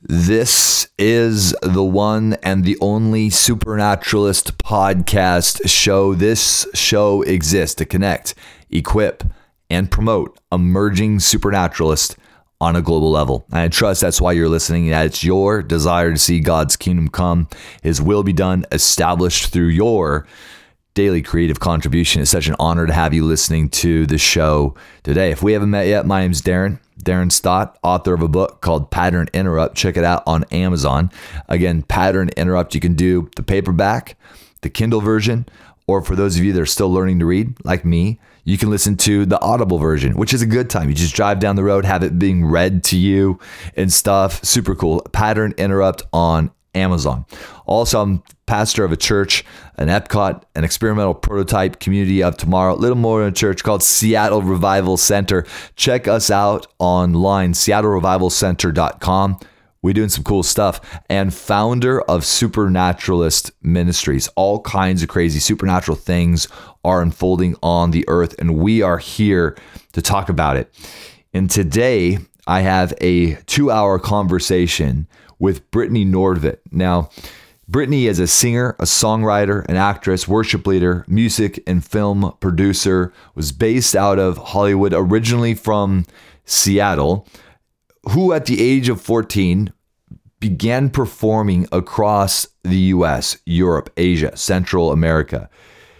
This is the one and the only supernaturalist podcast show. This show exists to connect, equip, and promote emerging supernaturalists on a global level. And I trust that's why you're listening. That it's your desire to see God's kingdom come, His will be done, established through your daily creative contribution. It's such an honor to have you listening to the show today. If we haven't met yet, my name's Darren. Darren Stott, author of a book called Pattern Interrupt. Check it out on Amazon. Again, Pattern Interrupt. You can do the paperback, the Kindle version, or for those of you that are still learning to read, like me, you can listen to the Audible version, which is a good time. You just drive down the road, have it being read to you and stuff. Super cool. Pattern Interrupt on Amazon. Also, I'm pastor of a church, an Epcot, an experimental prototype community of tomorrow, little more than a church called Seattle Revival Center. Check us out online, seattlerevivalcenter.com. We're doing some cool stuff. And founder of Supernaturalist Ministries. All kinds of crazy supernatural things are unfolding on the earth, and we are here to talk about it. And today, I have a two hour conversation with Brittany Nordvet. Now, Brittany is a singer, a songwriter, an actress, worship leader, music and film producer, was based out of Hollywood, originally from Seattle, who at the age of 14 began performing across the US, Europe, Asia, Central America.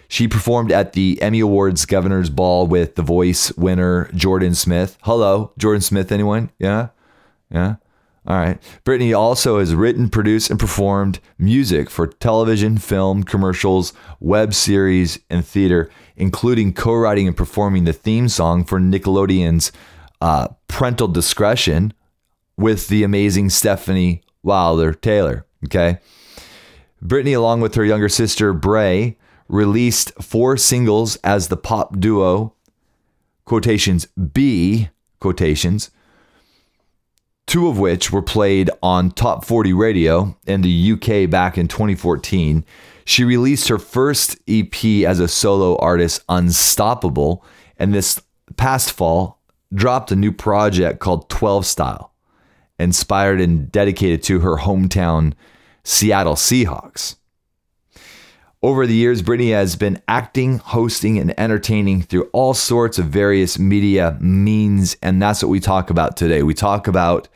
She performed at the Emmy Awards Governor's Ball with The Voice winner Jordan Smith. Hello, Jordan Smith, anyone? Yeah? Yeah? All right. Brittany also has written, produced, and performed music for television, film, commercials, web series, and theater, including co writing and performing the theme song for Nickelodeon's uh, Parental Discretion with the amazing Stefanie Wilder Taylor. Okay. Brittany, along with her younger sister, Bray, released four singles as the pop duo, quotations B, quotations two of which were played on Top 40 Radio in the UK back in 2014. She released her first EP as a solo artist, Unstoppable, and this past fall dropped a new project called 12 Style, inspired and dedicated to her hometown Seattle Seahawks. Over the years, Brittany has been acting, hosting, and entertaining through all sorts of various media means, and that's what we talk about today. We talk about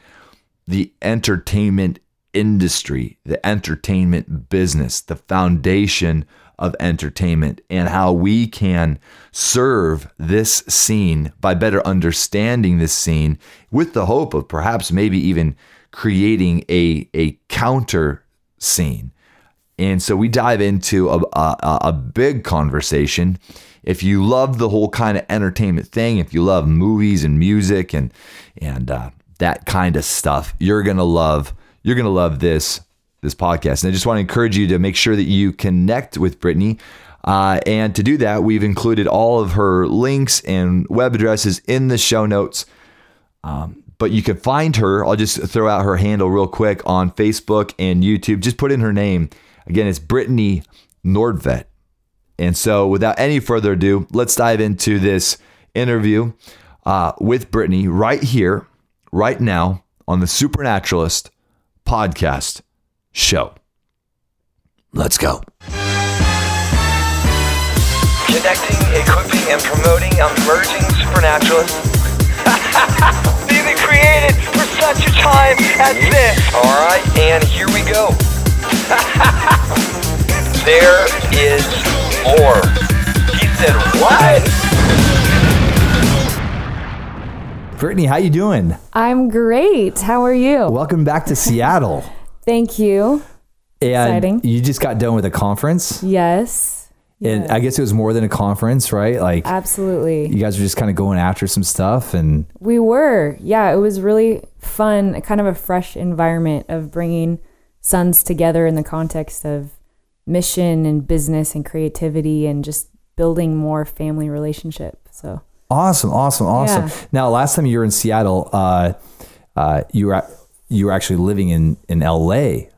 the entertainment industry, the entertainment business, the foundation of entertainment, and how we can serve this scene by better understanding this scene with the hope of perhaps maybe even creating a, a counter scene. And so we dive into a, a, a big conversation. If you love the whole kind of entertainment thing, if you love movies and music and and uh, that kind of stuff, you're gonna love you're gonna love this this podcast. And I just want to encourage you to make sure that you connect with Brittany. Uh, and to do that, we've included all of her links and web addresses in the show notes. Um, but you can find her. I'll just throw out her handle real quick on Facebook and YouTube. Just put in her name. Again, it's Brittany Nordvet. And so, without any further ado, let's dive into this interview uh, with Brittany right here right now on the Supernaturalist podcast show. Let's go. Connecting, equipping, and promoting emerging supernaturalists. Being created for such a time as this. All right, and here we go. there is more. He said, what? Brittany, how you doing? I'm great. How are you? Welcome back to Seattle. Thank you. And Exciting. you just got done with a conference. Yes. And I guess it was more than a conference, right? Like Absolutely. you guys were just kind of going after some stuff and We were. Yeah, it was really fun, kind of a fresh environment of bringing sons together in the context of mission and business and creativity and just building more family relationship. So, awesome, awesome, awesome. Yeah. Now, last time you were in Seattle, uh, uh, you were you were actually living in in LA.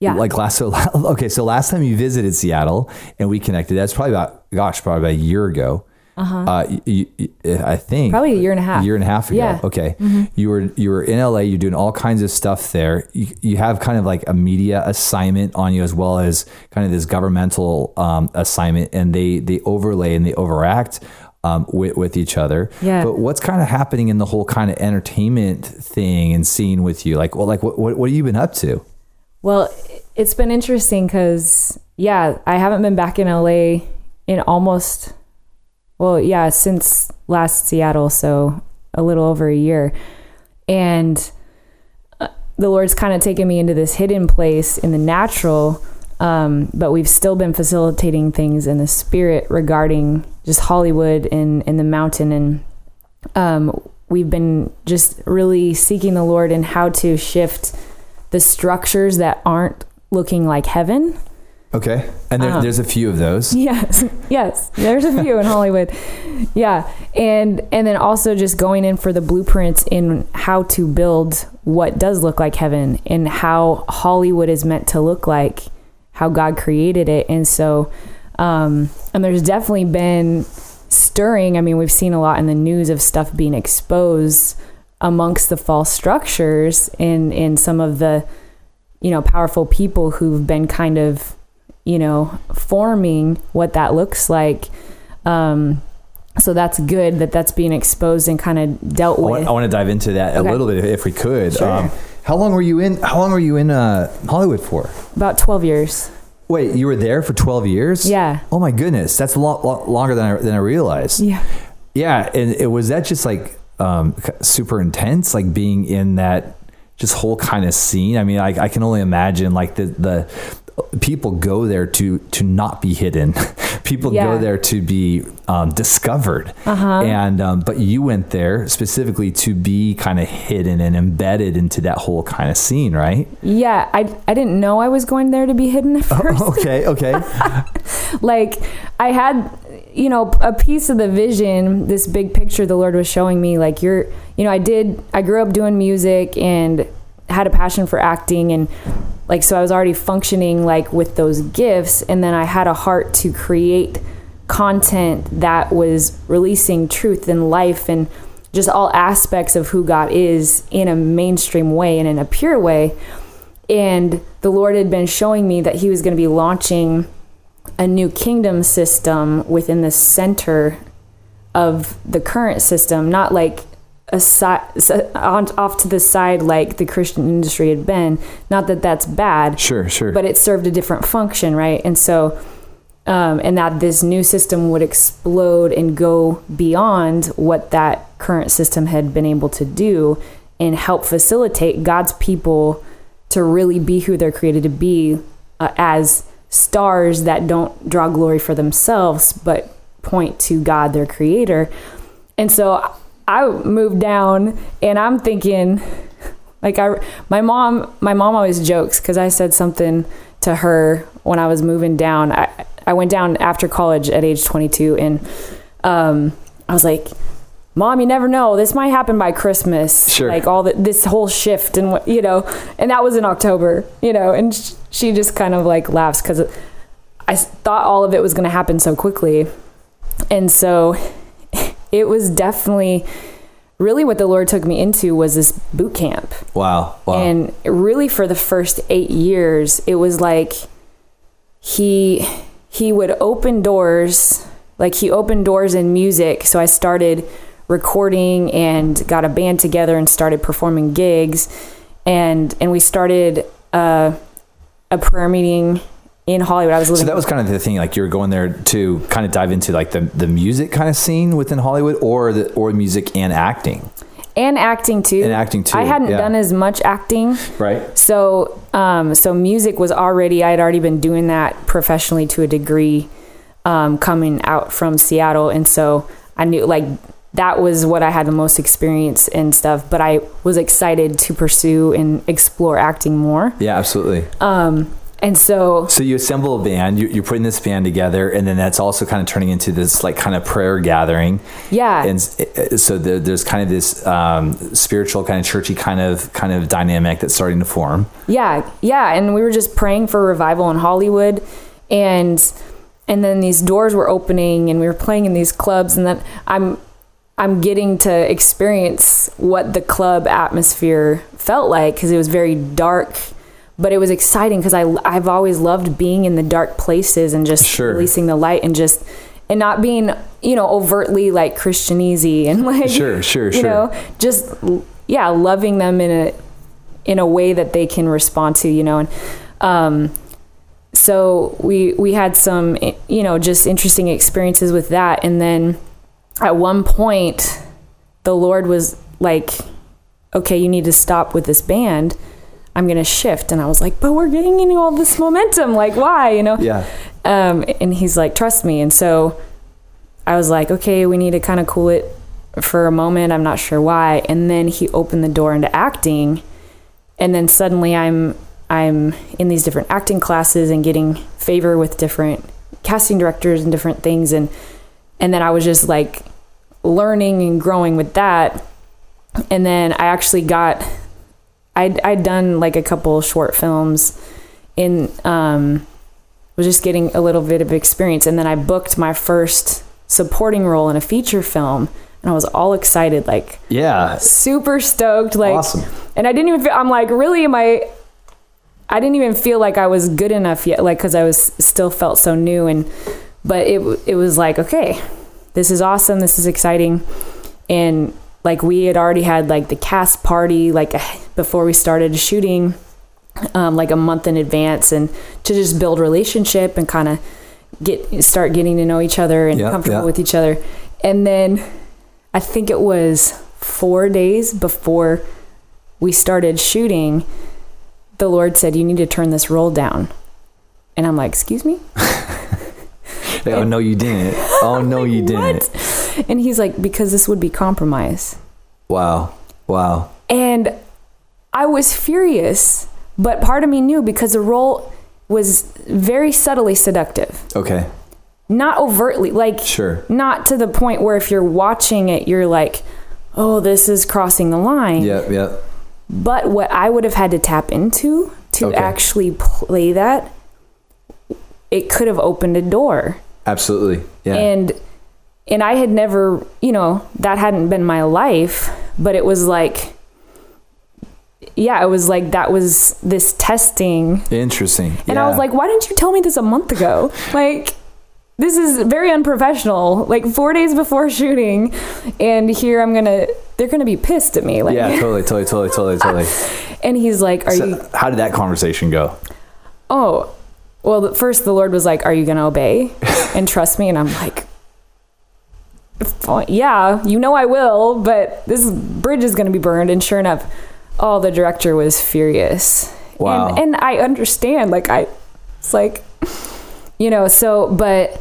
yeah. Like last so okay, so last time you visited Seattle and we connected, that's probably about gosh, probably about a year ago. Uh, you, you- I think Probably a year and a half. year and a half ago. Yeah. Mm-hmm. Okay. You were you were in LA. You're doing all kinds of stuff there. You, you have kind of like a media assignment on you as well as kind of this governmental um, assignment, and they they overlay and they overact. Um, with, with each other, Yeah. But what's kind of happening in the whole kind of entertainment thing and scene with you? Like, well, like what what, what have you been up to? Well, it's been interesting because, yeah, I haven't been back in LA in almost, well, yeah, since last Seattle, so a little over a year. And uh, the Lord's kind of taken me into this hidden place in the natural, um, but we've still been facilitating things in the spirit regarding just Hollywood and, and the mountain. And um, we've been just really seeking the Lord in how to shift the structures that aren't looking like heaven. Okay, and there, there's a few of those. Yes, yes. There's a few in Hollywood. Yeah, and and then also just going in for the blueprints in how to build what does look like heaven and how Hollywood is meant to look like, how God created it, and so, um, and there's definitely been stirring. I mean, we've seen a lot in the news of stuff being exposed amongst the false structures in in some of the you know powerful people who've been kind of you know forming what that looks like um so that's good that that's being exposed and kind of dealt I with want, I want to dive into that Okay. a little bit if we could. Sure. Um, how long were you in? How long were you in uh, Hollywood for? about 12 years Wait, you were there for 12 years? Yeah. Oh my goodness, that's a lot, lot longer than I, than I realized. yeah Yeah, and it was that just like um, super intense, like being in that just whole kind of scene. I mean, I, I can only imagine like the the people go there to to not be hidden. people Yeah. go there to be um, discovered. Uh-huh. And um, but you went there specifically to be kind of hidden and embedded into that whole kind of scene, right? yeah i i didn't know i was going there to be hidden at first okay, okay. like I had you know a piece of the vision this big picture the lord was showing me like you're you know I did I grew up doing music and had a passion for acting and like so I was already functioning like with those gifts and then I had a heart to create content that was releasing truth and life and just all aspects of who God is in a mainstream way and in a pure way. And the Lord had been showing me that he was going to be launching a new kingdom system within the center of the current system, not like a side on, off to the side like the Christian industry had been. Not that that's bad, Sure, sure. but it served a different function, right? And so, um, and that this new system would explode and go beyond what that current system had been able to do and help facilitate God's people to really be who they're created to be uh, as stars that don't draw glory for themselves, but point to God, their creator. And so I moved down and I'm thinking, like I, my mom, my mom always jokes because I said something to her when I was moving down. I, I went down after college at age 22 and um, I was like, Mom, you never know. This might happen by Christmas. Sure. Like all the, this whole shift and what, you know, and that was in October, you know, and sh- she just kind of like laughs because I thought all of it was going to happen so quickly. And so it was definitely really what the Lord took me into was this boot camp. wow, wow. And really for the first 8 years, it was like he he would open doors, like he opened doors in music. So I started recording and got a band together and started performing gigs and and we started uh, a prayer meeting in Hollywood. I was living So that was kind of the thing, like you were going there to kind of dive into like the, the music kind of scene within Hollywood, or the or music and acting, and acting too. And acting, too, I hadn't yeah. done as much acting. right? So, um, so music was already, I had already been doing that professionally to a degree, um, coming out from Seattle. And so I knew like that was what I had the most experience and stuff, but I was excited to pursue and explore acting more. Yeah, absolutely. Um, and so, So you assemble a band, you, you're putting this band together, and then that's also kind of turning into this like kind of prayer gathering. yeah, And uh, so there, there's kind of this um, spiritual kind of churchy kind of kind of dynamic that's starting to form. Yeah, yeah, and we were just praying for revival in Hollywood, and and then these doors were opening and we were playing in these clubs and then I'm I'm getting to experience what the club atmosphere felt like because it was very dark but it was exciting because I I've always loved being in the dark places and just Sure. releasing the light and just and not being you know overtly like Christianese and like Sure, sure, you sure. know just yeah loving them in a in a way that they can respond to you know and um so we we had some you know just interesting experiences with that and then at one point the lord was like okay you need to stop with this band i'm going to shift and i was like but we're getting into all this momentum like why you know Yeah. um, and he's like, trust me. And so I was like, okay, we need to kind of cool it for a moment. I'm not sure why. And then he opened the door into acting. And then suddenly I'm, I'm in these different acting classes and getting favor with different casting directors and different things. And, and then I was just like learning and growing with that. And then I actually got, I'd, I'd done like a couple short films in, um, was just getting a little bit of experience and then I booked my first supporting role in a feature film and I was all excited like Yeah. super stoked like Awesome. and I didn't even feel I'm like really am I I didn't even feel like I was good enough yet like cuz I was still felt so new and but it it was like okay this is awesome this is exciting and like we had already had like the cast party like before we started shooting um, like a month in advance and to just build relationship and kind of get start getting to know each other and comfortable with each other. And then i think it was four days before we started shooting the lord said you need to turn this role down. And i'm like excuse me? Oh no, you didn't. Oh no, you didn't. and he's like because this would be compromise Wow. Wow. And I was furious, but part of me knew because the role was very subtly seductive. Okay. Not overtly, like, Sure. not to the point where if you're watching it, you're like, oh, this is crossing the line. Yep. Yep. But what I would have had to tap into to Okay. actually play that, it could have opened a door. Absolutely. Yeah. and and I had never, you know, that hadn't been my life, but it was like yeah, it was like that was this testing. Interesting. And I was like, why didn't you tell me this a month ago? Like this is very unprofessional. Like 4 days before shooting and here I'm going to they're going to be pissed at me like yeah, totally, totally, totally, totally, totally. and he's like, "Are you how did that conversation go? Oh, well, first the Lord was like, Are you going to obey and trust me? And I'm like, "Fine, Yeah, you know I will, but this bridge is going to be burned. And sure enough, oh, the director was furious. Wow. And, and I understand. Like, I, it's like, you know, so, but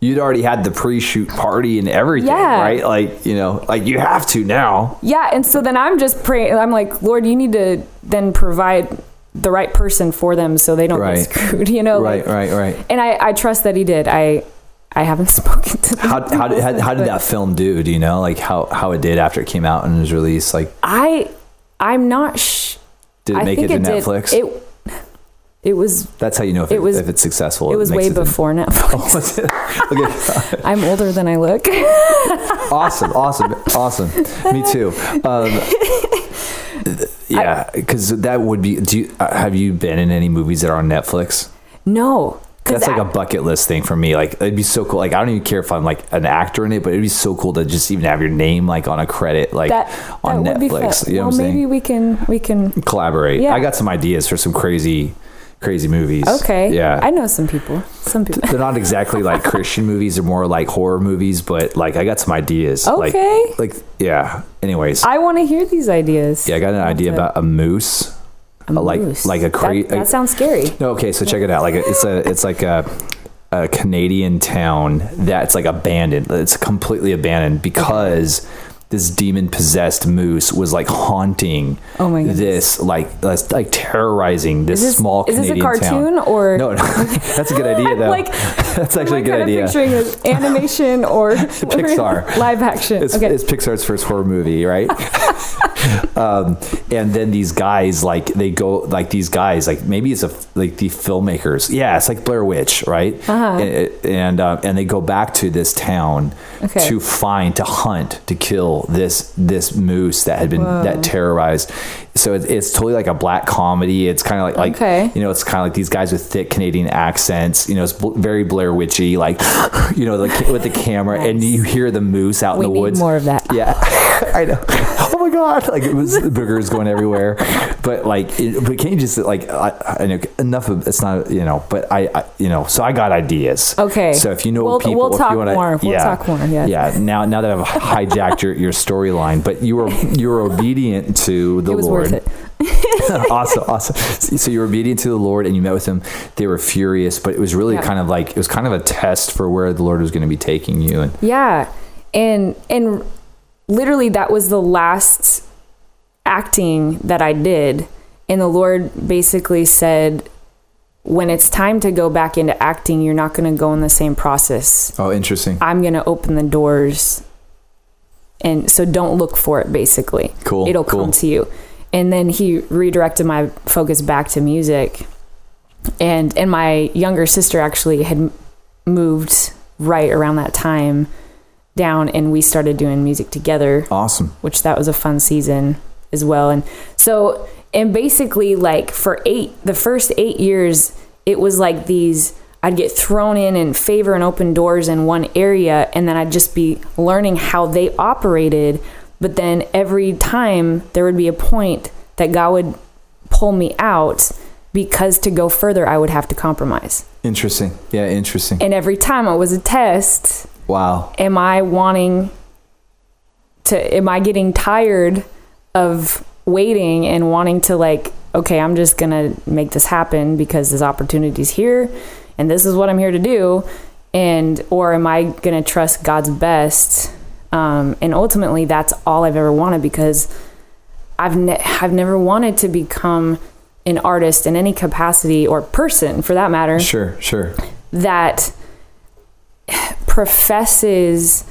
You'd already had the pre-shoot party and everything, Yeah. right? Like, you know, like you have to now. yeah. And so then I'm just praying. I'm like, Lord, you need to then provide the right person for them so they don't Right. get screwed, you know? Right, Like, right, right. and I, I trust that he did. I, I haven't spoken to them. How, how, did, how, how did that film do? Do you know, like how, how it did after it came out and was released? Like, I I'm not. Sh- did it I make it to did. Netflix? It it was That's how you know if, it it, was- if it's successful. it was way to- before Netflix. okay. I'm older than I look. awesome, awesome, awesome. Me too. Um, yeah, because that would be. Do you, uh, have you been in any movies that are on Netflix? no, That's like a bucket list thing for me. Like it'd be so cool. Like I don't even care if I'm like an actor in it, but it'd be so cool to just even have your name like on a credit, like that, on that Netflix. You know well, what I'm maybe saying? we can we can. Collaborate. Yeah. I got some ideas for some crazy, crazy movies. Okay. Yeah. I know some people. Some people. they're not exactly like Christian movies; they're more like horror movies. But like, I got some ideas. Okay. Like, like yeah. Anyways, I want to hear these ideas. yeah, I got an idea about a moose. A like moose. like a That, crazy. that sounds scary. No, okay, so check it out. Like it's a it's like a a Canadian town that's like abandoned. It's completely abandoned because this demon possessed moose was like haunting Oh my goodness. this like like terrorizing this, Is this small is this a Canadian cartoon town. or No, no. that's a good idea though. like that's actually a good idea. picturing this animation or Pixar. live action. It's, okay. it's Pixar's first horror movie, right? um, and then these guys like they go like these guys like maybe it's a like the filmmakers yeah it's like Blair Witch right Uh-huh. and and, uh, and they go back to this town Okay. to find to hunt to kill this this moose that had been that terrorized so it, it's totally like a black comedy it's kind of like like Okay. you know it's kind of like these guys with thick Canadian accents you know it's bl- very Blair Witchy like you know like with the camera and you hear the moose out We in the need woods more of that. yeah, I know. Oh my god! Like it was the boogers going everywhere. But like, it, but can't you just like I, I know enough of it's not you know. But I, I you know so I got ideas. Okay. So if you know We'll- people, we'll if talk you wanna, more. We'll yeah, talk more, yes. Yeah. Now now that I've hijacked your your storyline, but you were you were obedient to the was Lord. awesome, awesome. So you were obedient to the Lord, and you met with him. They were furious, but it was really Yeah. kind of like it was kind of a test for where the Lord was going to be taking you. And Yeah. And and literally that was the last acting that I did. And the Lord basically said when it's time to go back into acting, you're not going to go in the same process. oh, interesting. I'm going to open the doors. And so don't look for it basically. Cool, It'll cool. come to you. And then he redirected my focus back to music. And and my younger sister actually had moved right around that time down and we started doing music together Awesome. which that was a fun season as well. And so, and basically, like for eight, the first eight years, it was like these. I'd get thrown in and favor and open doors in one area, and then I'd just be learning how they operated. But then every time there would be a point that God would pull me out because to go further, I would have to compromise. Interesting. Yeah, interesting. And every time it was a test Wow. am I wanting to am I getting tired of waiting and wanting to like okay, I'm just going to make this happen because this opportunity's here and this is what I'm here to do and or am I going to trust God's best? Um, and ultimately that's all I've ever wanted because I've ne- I've never wanted to become an artist in any capacity or person for that matter Sure, sure. that professes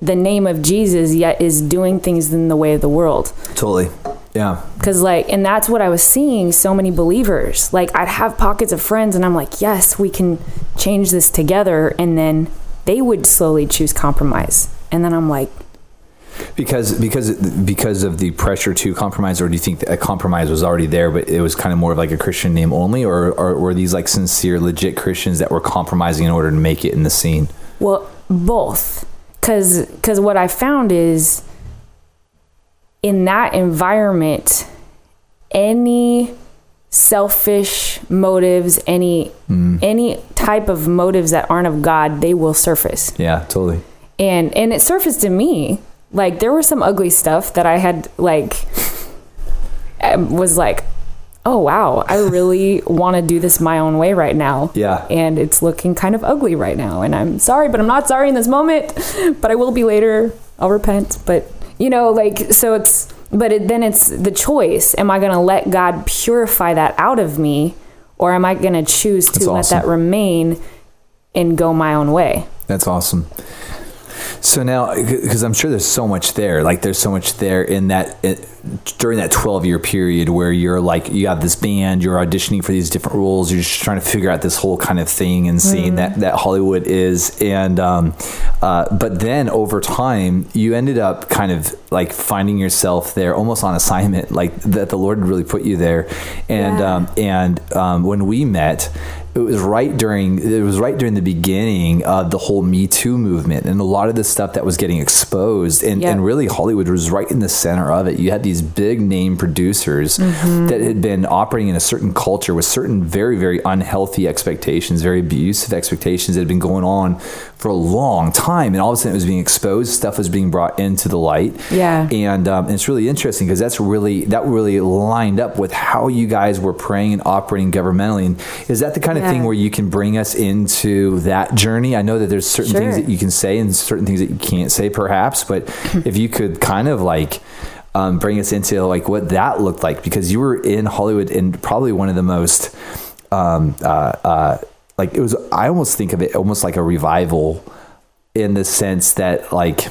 the name of Jesus yet is doing things in the way of the world. Totally. Yeah. Cause like, and that's what I was seeing so many believers. Like I'd have pockets of friends and I'm like, yes, we can change this together. And then they would slowly choose compromise. And then I'm like, Because because because of the pressure to compromise, or do you think that a compromise was already there, but it was kind of more of like a Christian name only, or, or were these like sincere, legit Christians that were compromising in order to make it in the scene? Well, both. Cause, cause what I found is in that environment, any selfish motives, any mm. any type of motives that aren't of God, they will surface. Yeah, totally. And and it surfaced to me. Like there was some ugly stuff that I had like um, was like, oh wow, I really want to do this my own way right now. Yeah. And it's looking kind of ugly right now. And I'm sorry, but I'm not sorry in this moment. But I will be later. I'll repent. But you know, like so it's but it, then it's the choice. Am I going to let God purify that out of me, or am I going to choose to That's let awesome. that remain and go my own way? That's awesome. So now, because I'm sure there's so much there, like there's so much there in that it, during that 12 year period where you're like you have this band, you're auditioning for these different roles, you're just trying to figure out this whole kind of thing and seeing that that Hollywood is, and um, uh, but then over time you ended up kind of like finding yourself there almost on assignment, like that the Lord really put you there, and Yeah. um, and um, when we met it was right during it was right during the beginning of the whole Me Too movement and a lot of the stuff that was getting exposed and, Yeah. and really Hollywood was right in the center of it. You had these big name producers that had been operating in a certain culture with certain very very unhealthy expectations, very abusive expectations that had been going on for a long time, and all of a sudden it was being exposed. Stuff was being brought into the light. Yeah. and, um, and it's really interesting because that's really that really lined up with how you guys were praying and operating governmentally. And is that the kind of thing where you can bring us into that journey? I know that there's certain things that you can say and certain things that you can't say, perhaps. But if you could kind of like um, bring us into like what that looked like, because you were in Hollywood and probably one of the most um, uh, uh, like it was. I almost think of it almost like a revival in the sense that like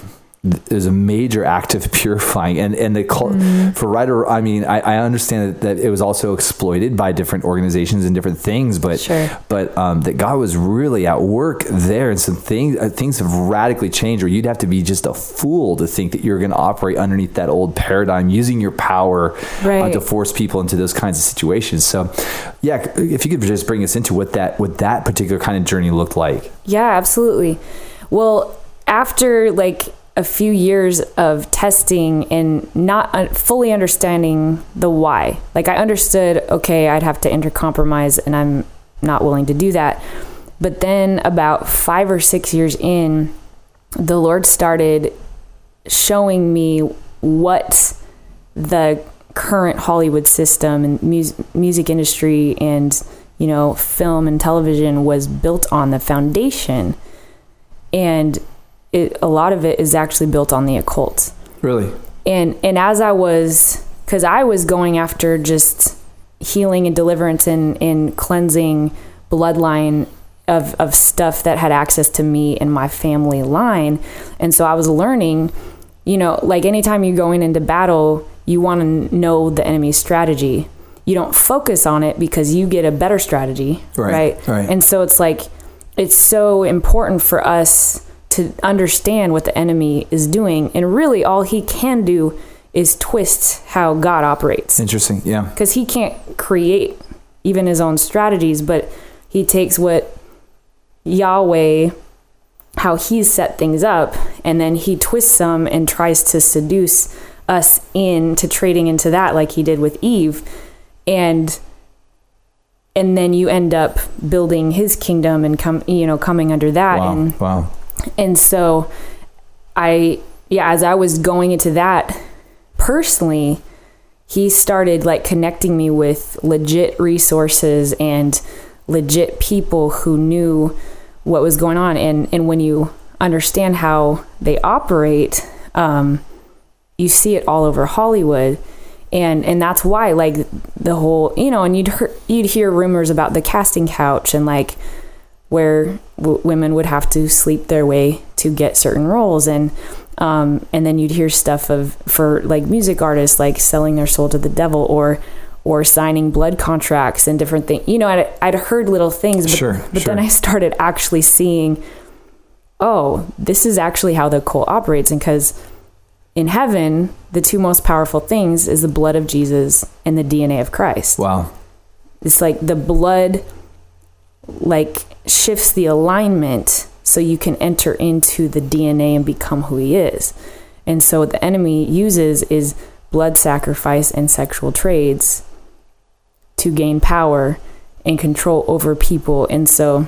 there's a major act of purifying and and the cult Mm-hmm. for right or I mean I, I understand that, that it was also exploited by different organizations and different things but Sure. but um, that God was really at work there and some things uh, things have radically changed or you'd have to be just a fool to think that you're going to operate underneath that old paradigm using your power uh, to force people into those kinds of situations so yeah if you could just bring us into what that what that particular kind of journey looked like Yeah, absolutely. Well, after like a few years of testing and not fully understanding the why, like I understood, okay, I'd have to enter compromise, and I'm not willing to do that. But then, about five or six years in, the Lord started showing me what the current Hollywood system and mus- music industry and you know film and television was built on the foundation and it, a lot of it is actually built on the occult. Really? And and as I was because I was going after just healing and deliverance and, and cleansing bloodline of, of stuff that had access to me and my family line. And so I was learning you know like anytime you're going into battle you want to know the enemy's strategy. You don't focus on it because you get a better strategy Right, right, right. and so it's like it's so important for us to understand what the enemy is doing and really all he can do is twist how god operates. Interesting yeah. Because he can't create even his own strategies but he takes what yahweh how he's set things up and then he twists them and tries to seduce us into trading into that like he did with eve. And and then you end up building his kingdom and come you know coming under that wow and wow and so I, yeah, as I was going into that personally, he started like connecting me with legit resources and legit people who knew what was going on. And, and when you understand how they operate, um, you see it all over Hollywood. And, and that's why like the whole you know and you'd hear, you'd hear rumors about the casting couch and like where w- women would have to sleep their way to get certain roles. And um, and then you'd hear stuff of for like music artists like selling their soul to the devil or or signing blood contracts and different things you know I'd, I'd heard little things but, Sure, but then. I started actually seeing oh this is actually how the occult operates. And because in heaven the two most powerful things is the blood of Jesus and the DNA of Christ. Wow. It's like the blood like shifts the alignment so you can enter into the DNA and become who he is. And so what the enemy uses is blood sacrifice and sexual trades to gain power and control over people. And so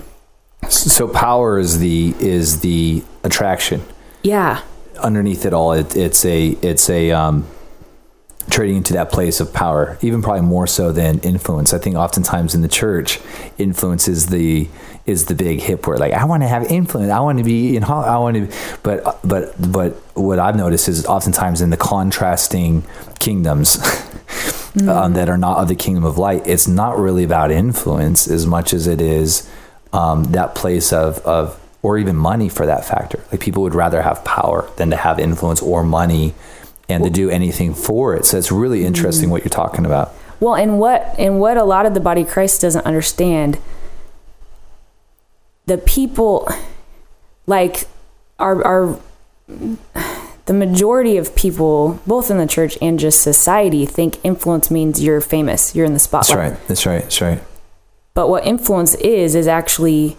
so power is the is the attraction yeah, underneath it all it, it's a it's a um trading into that place of power even probably more so than influence. I think oftentimes in the church influence is the is the big hip word. Like i want to have influence. I want to be in i want to but but but what i've noticed is oftentimes in the contrasting kingdoms um, that are not of the kingdom of light it's not really about influence as much as it is um, that place of of or even money for that factor. Like people would rather have power than to have influence or money and to do anything for it so it's really interesting mm-hmm. what you're talking about Well, and what and what a lot of the body of Christ doesn't understand, the people, like, are are the majority of people, both in the church and just society, think influence means you're famous, you're in the spotlight. that's right that's right that's right But what influence is is actually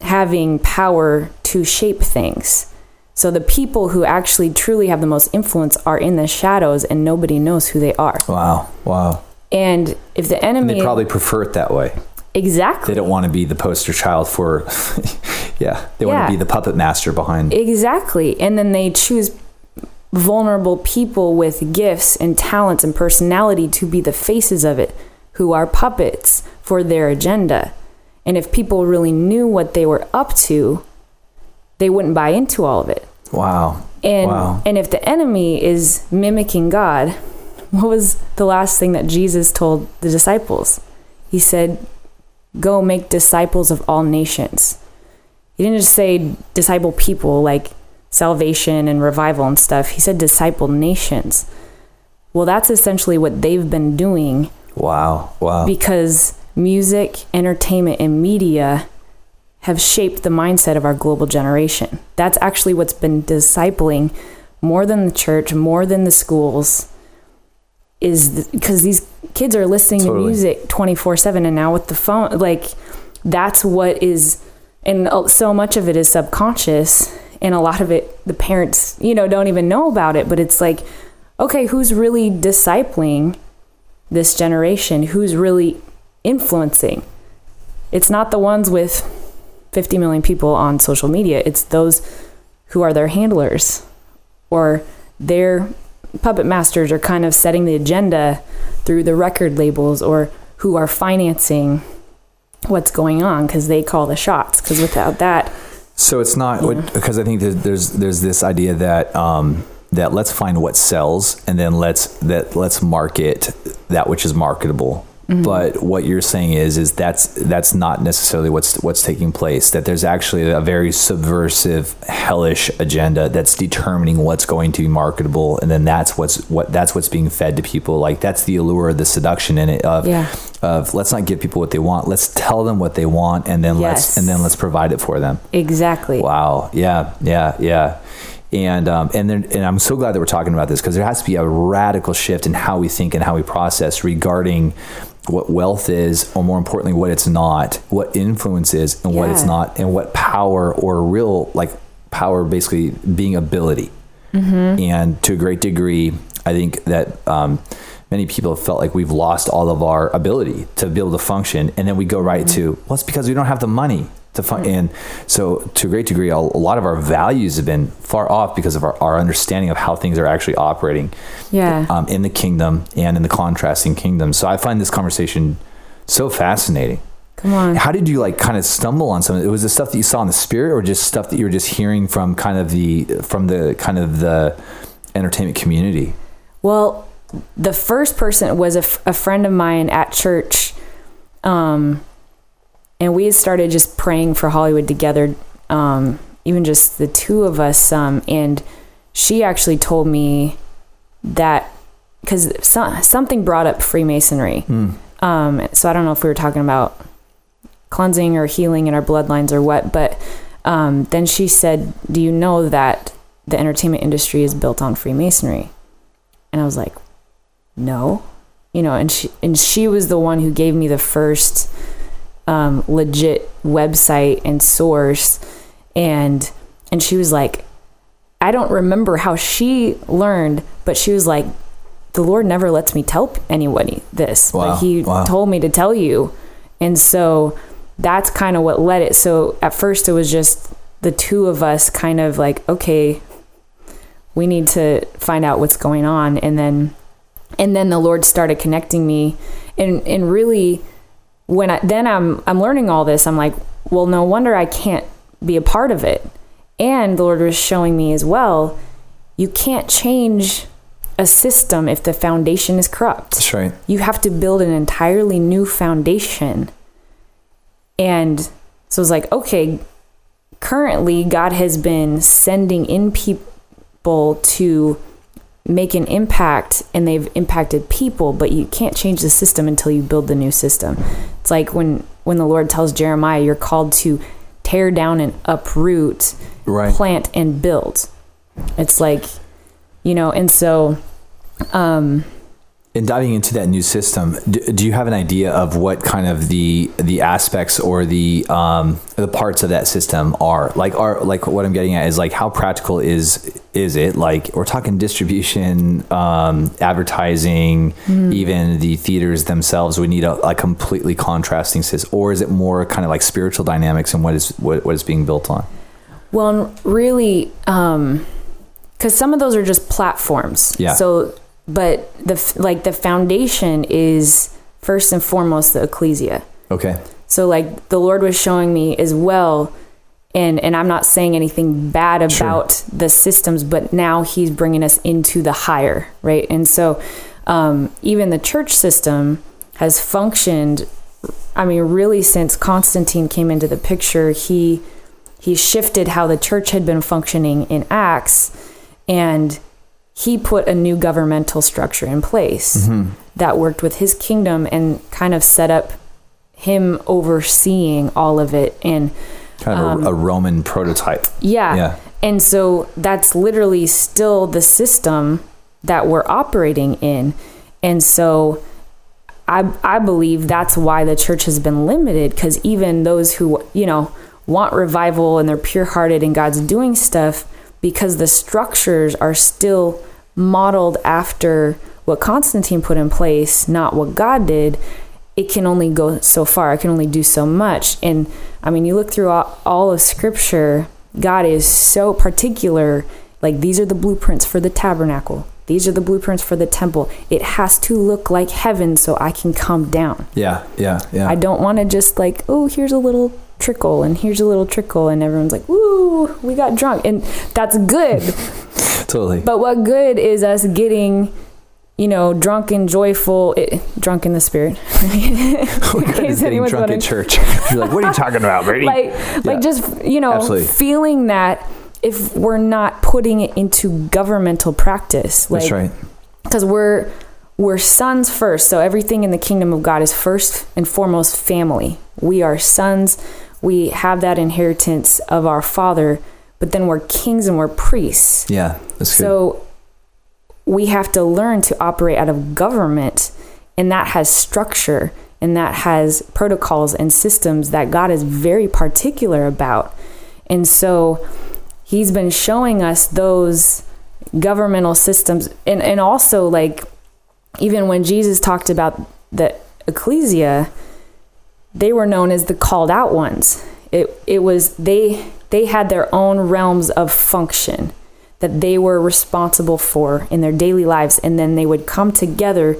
having power to shape things. So the people who actually truly have the most influence are in the shadows, and nobody knows who they are. wow wow. And if the and enemy they probably prefer it that way. Exactly. They don't want to be the poster child for yeah they want to be the puppet master behind exactly, and then they choose vulnerable people with gifts and talents and personality to be the faces of it, who are puppets for their agenda. And if people really knew what they were up to, they wouldn't buy into all of it. wow And Wow. and if the enemy is mimicking God, what was the last thing that Jesus told the disciples? He said, "Go make disciples of all nations." He didn't just say disciple people like salvation and revival and stuff. He said disciple nations. Well, that's essentially what they've been doing Wow. Wow. because music, entertainment, and media have shaped the mindset of our global generation. That's actually what's been discipling more than the church, more than the schools, is because these kids are listening Totally. to music 24 7 and now with the phone, like that's what is, and uh, so much of it is subconscious, and a lot of it, the parents, you know, don't even know about it, but it's like, okay, who's really discipling this generation? Who's really influencing? It's not the ones with 50 million people on social media, it's those who are their handlers or their puppet masters are kind of setting the agenda through the record labels or who are financing what's going on because they call the shots because without that So it's not because I think there's, there's there's this idea that um, that let's find what sells and then let's that let's market that which is marketable. But what you're saying is is that's that's not necessarily what's what's taking place. That there's actually a very subversive, hellish agenda that's determining what's going to be marketable, and then that's what's what that's what's being fed to people. Like that's the allure, the seduction in it of Yeah. of let's not give people what they want. Let's tell them what they want, and then let's and then let's provide it for them. exactly Wow. Yeah. Yeah. Yeah. And um, and then and I'm so glad that we're talking about this because there has to be a radical shift in how we think and how we process regarding what wealth is, or more importantly, what it's not, what influence is, and what it's not, and what power or real like power basically being ability. And to a great degree, I think that um, many people have felt like we've lost all of our ability to be able to function, and then we go right to well, it's because we don't have the money to fun. And so, to a great degree, a, a lot of our values have been far off because of our, our understanding of how things are actually operating yeah um, in the kingdom and in the contrasting kingdoms. So I find this conversation so fascinating. come on How did you like kind of stumble on some of it? Was it stuff that you saw in the spirit or just stuff that you were just hearing from kind of the from the kind of the entertainment community? Well, the first person was a, f- a friend of mine at church. Um, and we had started just praying for Hollywood together, um, even just the two of us. Um, and she actually told me that because so, something brought up Freemasonry. Um, so I don't know if we were talking about cleansing or healing in our bloodlines or what, but um, then she said, Do you know that the entertainment industry is built on Freemasonry? And I was like, no, you know, and she and she was the one who gave me the first um, legit website and source, and and she was like, I don't remember how she learned, but she was like, the Lord never lets me tell anybody this, Wow, but He wow. told me to tell you, and so that's kind of what led it. So at first it was just the two of us, kind of like, okay, we need to find out what's going on. And then and then the lord started connecting me. And and really when I then I'm I'm learning all this I'm like well no wonder I can't be a part of it and the lord was showing me as well you can't change a system if the foundation is corrupt That's right. you have to build an entirely new foundation. And so it's like, okay, currently God has been sending in people to make an impact and they've impacted people, but you can't change the system until you build the new system. It's like when when the Lord tells Jeremiah you're called to tear down and uproot, Right. plant and build. It's like, you know, and so um In diving into that new system, do, do you have an idea of what kind of the the aspects or the um, the parts of that system are? Like, are like what I'm getting at is like how practical is is it? Like, we're talking distribution, um, advertising, even the theaters themselves. We need a, a completely contrasting system, or is it more kind of like spiritual dynamics and what is what, what is being built on? Well, really, because some of those are just platforms. Yeah. So, but the like the foundation is first and foremost the ecclesia. Okay. So, like the Lord was showing me as well, and and I'm not saying anything bad about the systems, but now He's bringing us into the higher, right? And so, um, even the church system has functioned. I mean, really, since Constantine came into the picture, he he shifted how the church had been functioning in Acts and he put a new governmental structure in place mm-hmm. that worked with his kingdom and kind of set up him overseeing all of it and Kind of a, a Roman prototype. yeah. Yeah. And so that's literally still the system that we're operating in. And so I I believe that's why the church has been limited because even those who, you know, want revival and they're pure-hearted and God's doing stuff because the structures are still modeled after what Constantine put in place, not what God did it can only go so far. It can only do so much. And I mean, you look through all, all of Scripture, God is so particular. Like, these are the blueprints for the tabernacle, these are the blueprints for the temple. It has to look like heaven so I can come down. Yeah, yeah, yeah. I don't want to just like, oh, here's a little trickle and here's a little trickle, and everyone's like, woo, we got drunk. And that's good. totally. But what good is us getting, you know, drunk and joyful, it, drunk in the spirit? What good case getting anyone's drunk wondering. at church? You're like, what are you talking about, Brady? like Yeah. like just you know Absolutely. feeling that if we're not putting it into governmental practice like That's right. because we're we're sons first so everything in the kingdom of god is first and foremost family we are sons we have that inheritance of our father but then we're kings and we're priests Yeah, that's good. so we have to learn to operate out of government, and that has structure and that has protocols and systems that God is very particular about. And so he's been showing us those governmental systems and, and also like even when Jesus talked about the ecclesia, they were known as the called out ones. It it was they they had their own realms of function that they were responsible for in their daily lives and then they would come together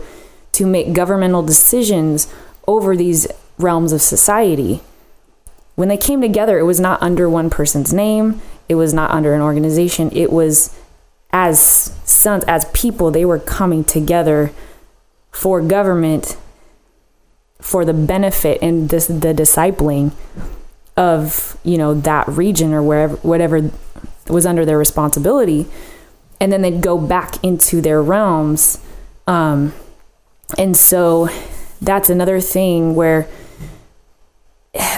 to make governmental decisions over these realms of society. When they came together, it was not under one person's name, it was not under an organization, it was as sons, as people, they were coming together for government for the benefit and this, the discipling of you know that region or wherever whatever was under their responsibility. And then they'd go back into their realms. Um, and so that's another thing where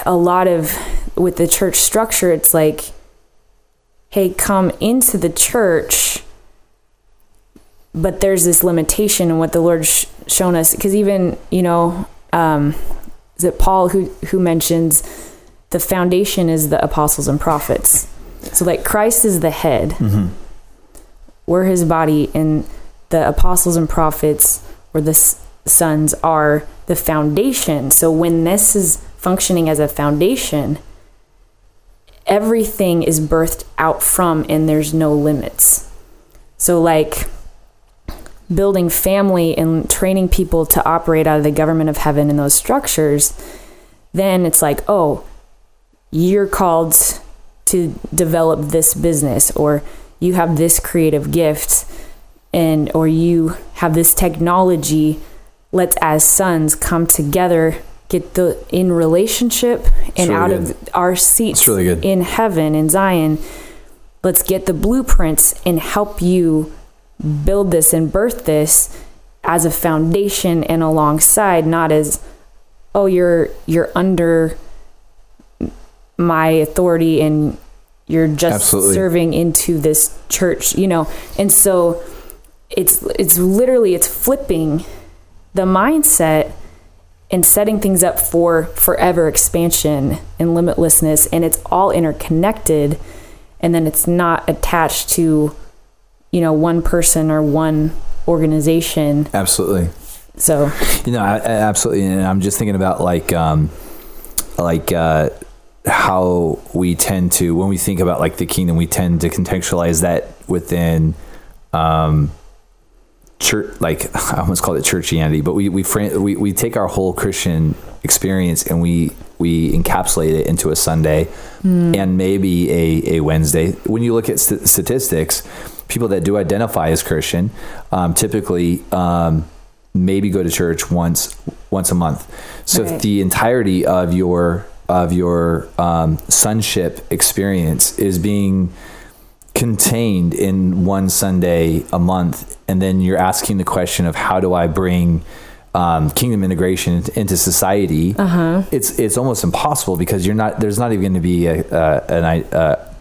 a lot of with the church structure it's like hey come into the church but there's this limitation in what the lord's shown us. Because even you know um, is it paul who who mentions the foundation is the apostles and prophets. So like christ is the head. We're his body and the apostles and prophets or the s- sons are the foundation. So when this is functioning as a foundation everything is birthed out from and there's no limits. So like building family and training people to operate out of the government of heaven in those structures then it's like oh you're called to develop this business or you have this creative gift and or you have this technology let's as sons come together get the in relationship and really out good. of our seats really good. in heaven in zion let's get the blueprints and help you build this and birth this as a foundation and alongside not as oh you're you're under my authority and you're just Absolutely. serving into this church you know and so it's it's literally it's flipping the mindset and setting things up for forever expansion and limitlessness and it's all interconnected and then it's not attached to you know one person or one organization Absolutely. so You know, I, I absolutely. And I'm just thinking about like, um, like uh, how we tend to when we think about like the kingdom, we tend to contextualize that within um, church. Like I almost called it churchianity, but we we we we take our whole Christian experience and we we encapsulate it into a Sunday and maybe a, a Wednesday. When you look at st- statistics, people that do identify as Christian um, typically um, maybe go to church once once a month. So Right. if the entirety of your of your um, sonship experience is being contained in one Sunday a month, and then you're asking the question of how do I bring um, kingdom integration into society? Uh-huh. It's it's almost impossible because you're not. There's not even going to be a, a an uh,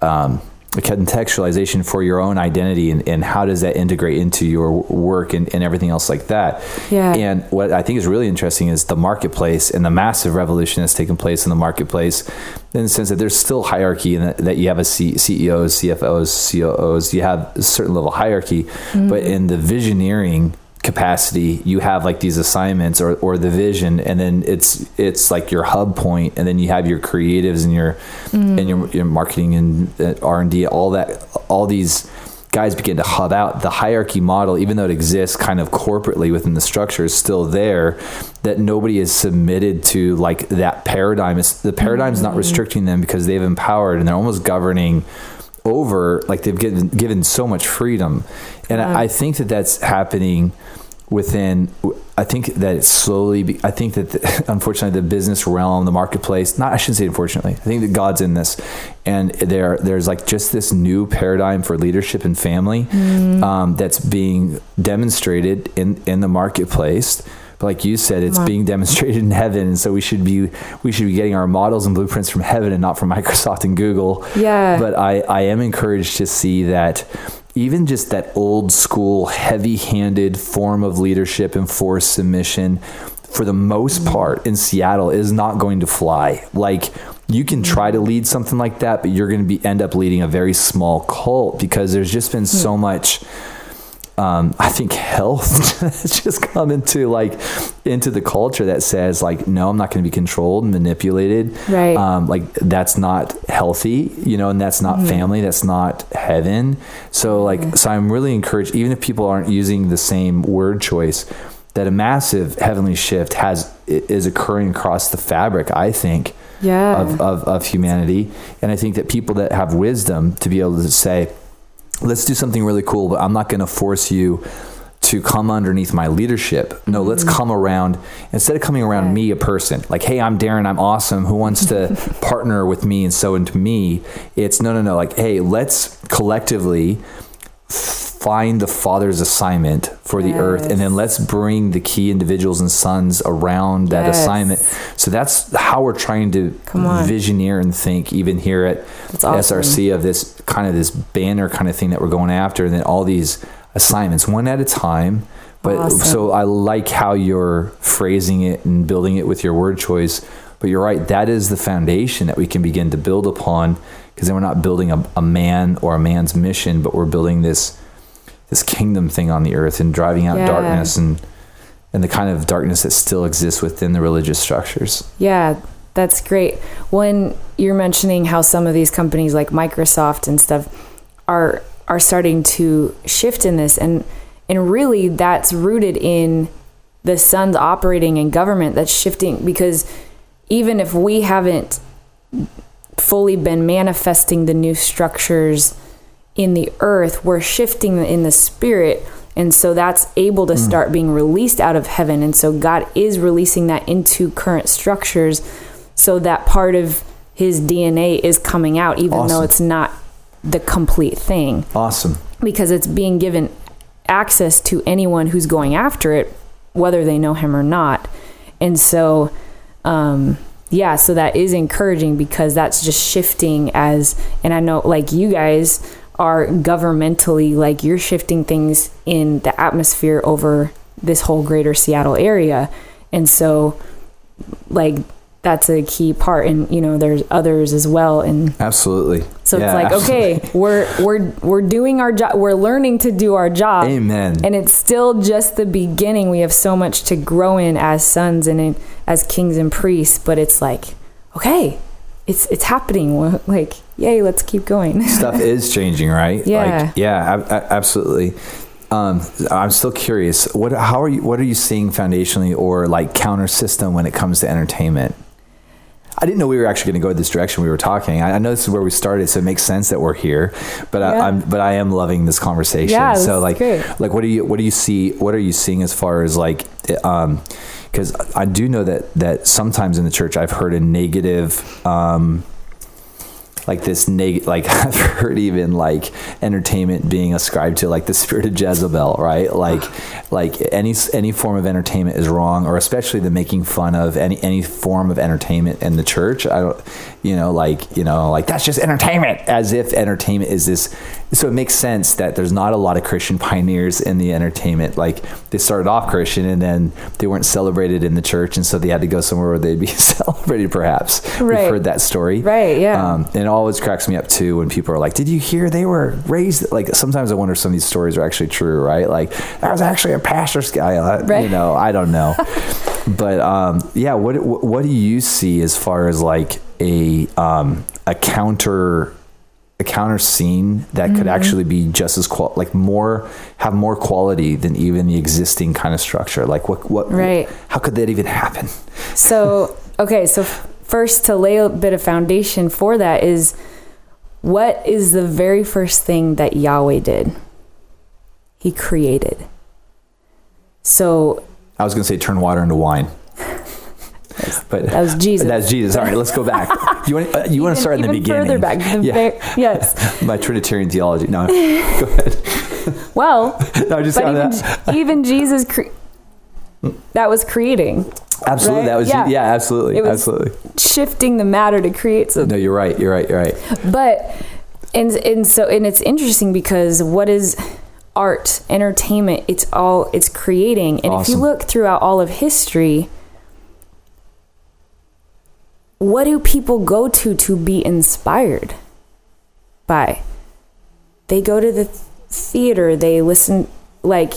um, a contextualization for your own identity and, and how does that integrate into your work and, and everything else like that. Yeah. And what I think is really interesting is the marketplace and the massive revolution that's taken place in the marketplace in the sense that there's still hierarchy and that, that you have a C- CEOs, CFOs, COOs, you have a certain level of hierarchy, mm-hmm. but in the visioneering capacity you have like these assignments or, or the vision and then it's it's like your hub point and then you have your creatives and your and your, your marketing and uh, r&d all that all these guys begin to hub out. The hierarchy model even though it exists kind of corporately within the structure is still there that nobody is submitted to like that paradigm. It's, the paradigm's not restricting them because they've empowered and they're almost governing over like they've given given so much freedom. And I, I think that that's happening within i think that it's slowly be, i think that the, unfortunately the business realm the marketplace not i shouldn't say unfortunately i think that god's in this. And there there's like just this new paradigm for leadership and family um, that's being demonstrated in in the marketplace but like you said it's being demonstrated in heaven. And so we should be we should be getting our models and blueprints from heaven and not from microsoft and google. Yeah. but I, I am encouraged to see that even just that old school heavy handed form of leadership and forced submission for the most mm-hmm. part in Seattle is not going to fly. Like you can try to mm-hmm. lead something like that, but you're going to be end up leading a very small cult because there's just been so hmm. much um, I think health has just come into like into the culture that says like no I'm not going to be controlled and manipulated. Right. um, like that's not healthy you know and that's not family that's not heaven. So like so I'm really encouraged even if people aren't using the same word choice that a massive heavenly shift has is occurring across the fabric I think Yeah. of, of, of humanity. And I think that people that have wisdom to be able to say let's do something really cool, but I'm not going to force you to come underneath my leadership. No, let's mm-hmm. come around instead of coming around Right. me, a person like, Hey, I'm Darren. I'm awesome. Who wants to partner with me and sow into me? It's no, no, no. Like, Hey, let's collectively find the father's assignment for the earth and then let's bring the key individuals and sons around that Yes. assignment so that's how we're trying to Come on. visioneer and think even here at awesome. SRC of this kind of this banner kind of thing that we're going after, and then all these assignments one at a time. But Awesome. so I like how you're phrasing it and building it with your word choice. But you're right, that is the foundation that we can begin to build upon because then we're not building a, a man or a man's mission, but we're building this this kingdom thing on the earth and driving out Yeah. darkness and and the kind of darkness that still exists within the religious structures. Yeah, that's great. When you're mentioning how some of these companies like Microsoft and stuff are are starting to shift in this and and really that's rooted in the sons operating in government that's shifting because even if we haven't fully been manifesting the new structures in the earth, we're shifting in the spirit. And so that's able to start being released out of heaven. And so God is releasing that into current structures so that part of his DNA is coming out, even though it's not the complete thing, Awesome. because it's being given access to anyone who's going after it, whether they know him or not. And so, um, yeah, so that is encouraging because that's just shifting as, and I know like you guys are governmentally, like you're shifting things in the atmosphere over this whole greater Seattle area. And so, like, that's a key part. And, you know, there's others as well. And Absolutely. so Yeah, it's like, absolutely. okay, we're, we're, we're doing our job. We're learning to do our job. Amen. And it's still just the beginning. We have so much to grow in as sons and in, as kings and priests, but it's like, okay, it's it's happening. We're Like, yay, let's keep going. stuff is changing, right? Yeah. Like, yeah, absolutely. Um, I'm still curious. What, how are you? What are you seeing foundationally or like counter system when it comes to entertainment? I didn't know we were actually going to go this direction. We were talking. I, I know this is where we started, so it makes sense that we're here. But Yeah. I, I'm, but I am loving this conversation. Yeah, this so is like, like, what do you, what do you see? What are you seeing as far as like, um, because I do know that that sometimes in the church I've heard a negative. Um, like this neg like I've heard even like entertainment being ascribed to like the spirit of Jezebel, right? Like like any any form of entertainment is wrong, or especially the making fun of any any form of entertainment in the church. I don't, you know, like you know, like that's just entertainment, as if entertainment is this. So it makes sense that there's not a lot of Christian pioneers in the entertainment. Like they started off Christian and then they weren't celebrated in the church, and so they had to go somewhere where they'd be celebrated. Perhaps Right. we've heard that story, Right, yeah. Um, and it always cracks me up too when people are like, "Did you hear they were raised?" Like sometimes I wonder if some of these stories are actually true, right? Like that was actually a pastor's guy. uh, You know, I don't know, but um, yeah. What what do you see as far as like a um, a counter a counter scene that Mm-hmm. could actually be just as qual like more have more quality than even the existing kind of structure? Like what what Right. How could that even happen? So, okay, so first to lay a bit of foundation for that is what is the very first thing that Yahweh did? He created. So, I was going to say turn water into wine. But That was Jesus. That's Jesus. All right, let's go back. You want uh, you want to start in the beginning? Further back. The Yeah. ver- yes. My Trinitarian theology. No, go ahead. Well, No, just even, that. even Jesus, cre- that was creating, Absolutely, right? that was Yeah. yeah, absolutely, absolutely. shifting the matter to create something. No, you're right. You're right. You're right. But and and so and it's interesting because what is art, entertainment? It's all it's creating. And if you look throughout all of history, what do people go to to be inspired by? They go to the theater, they listen like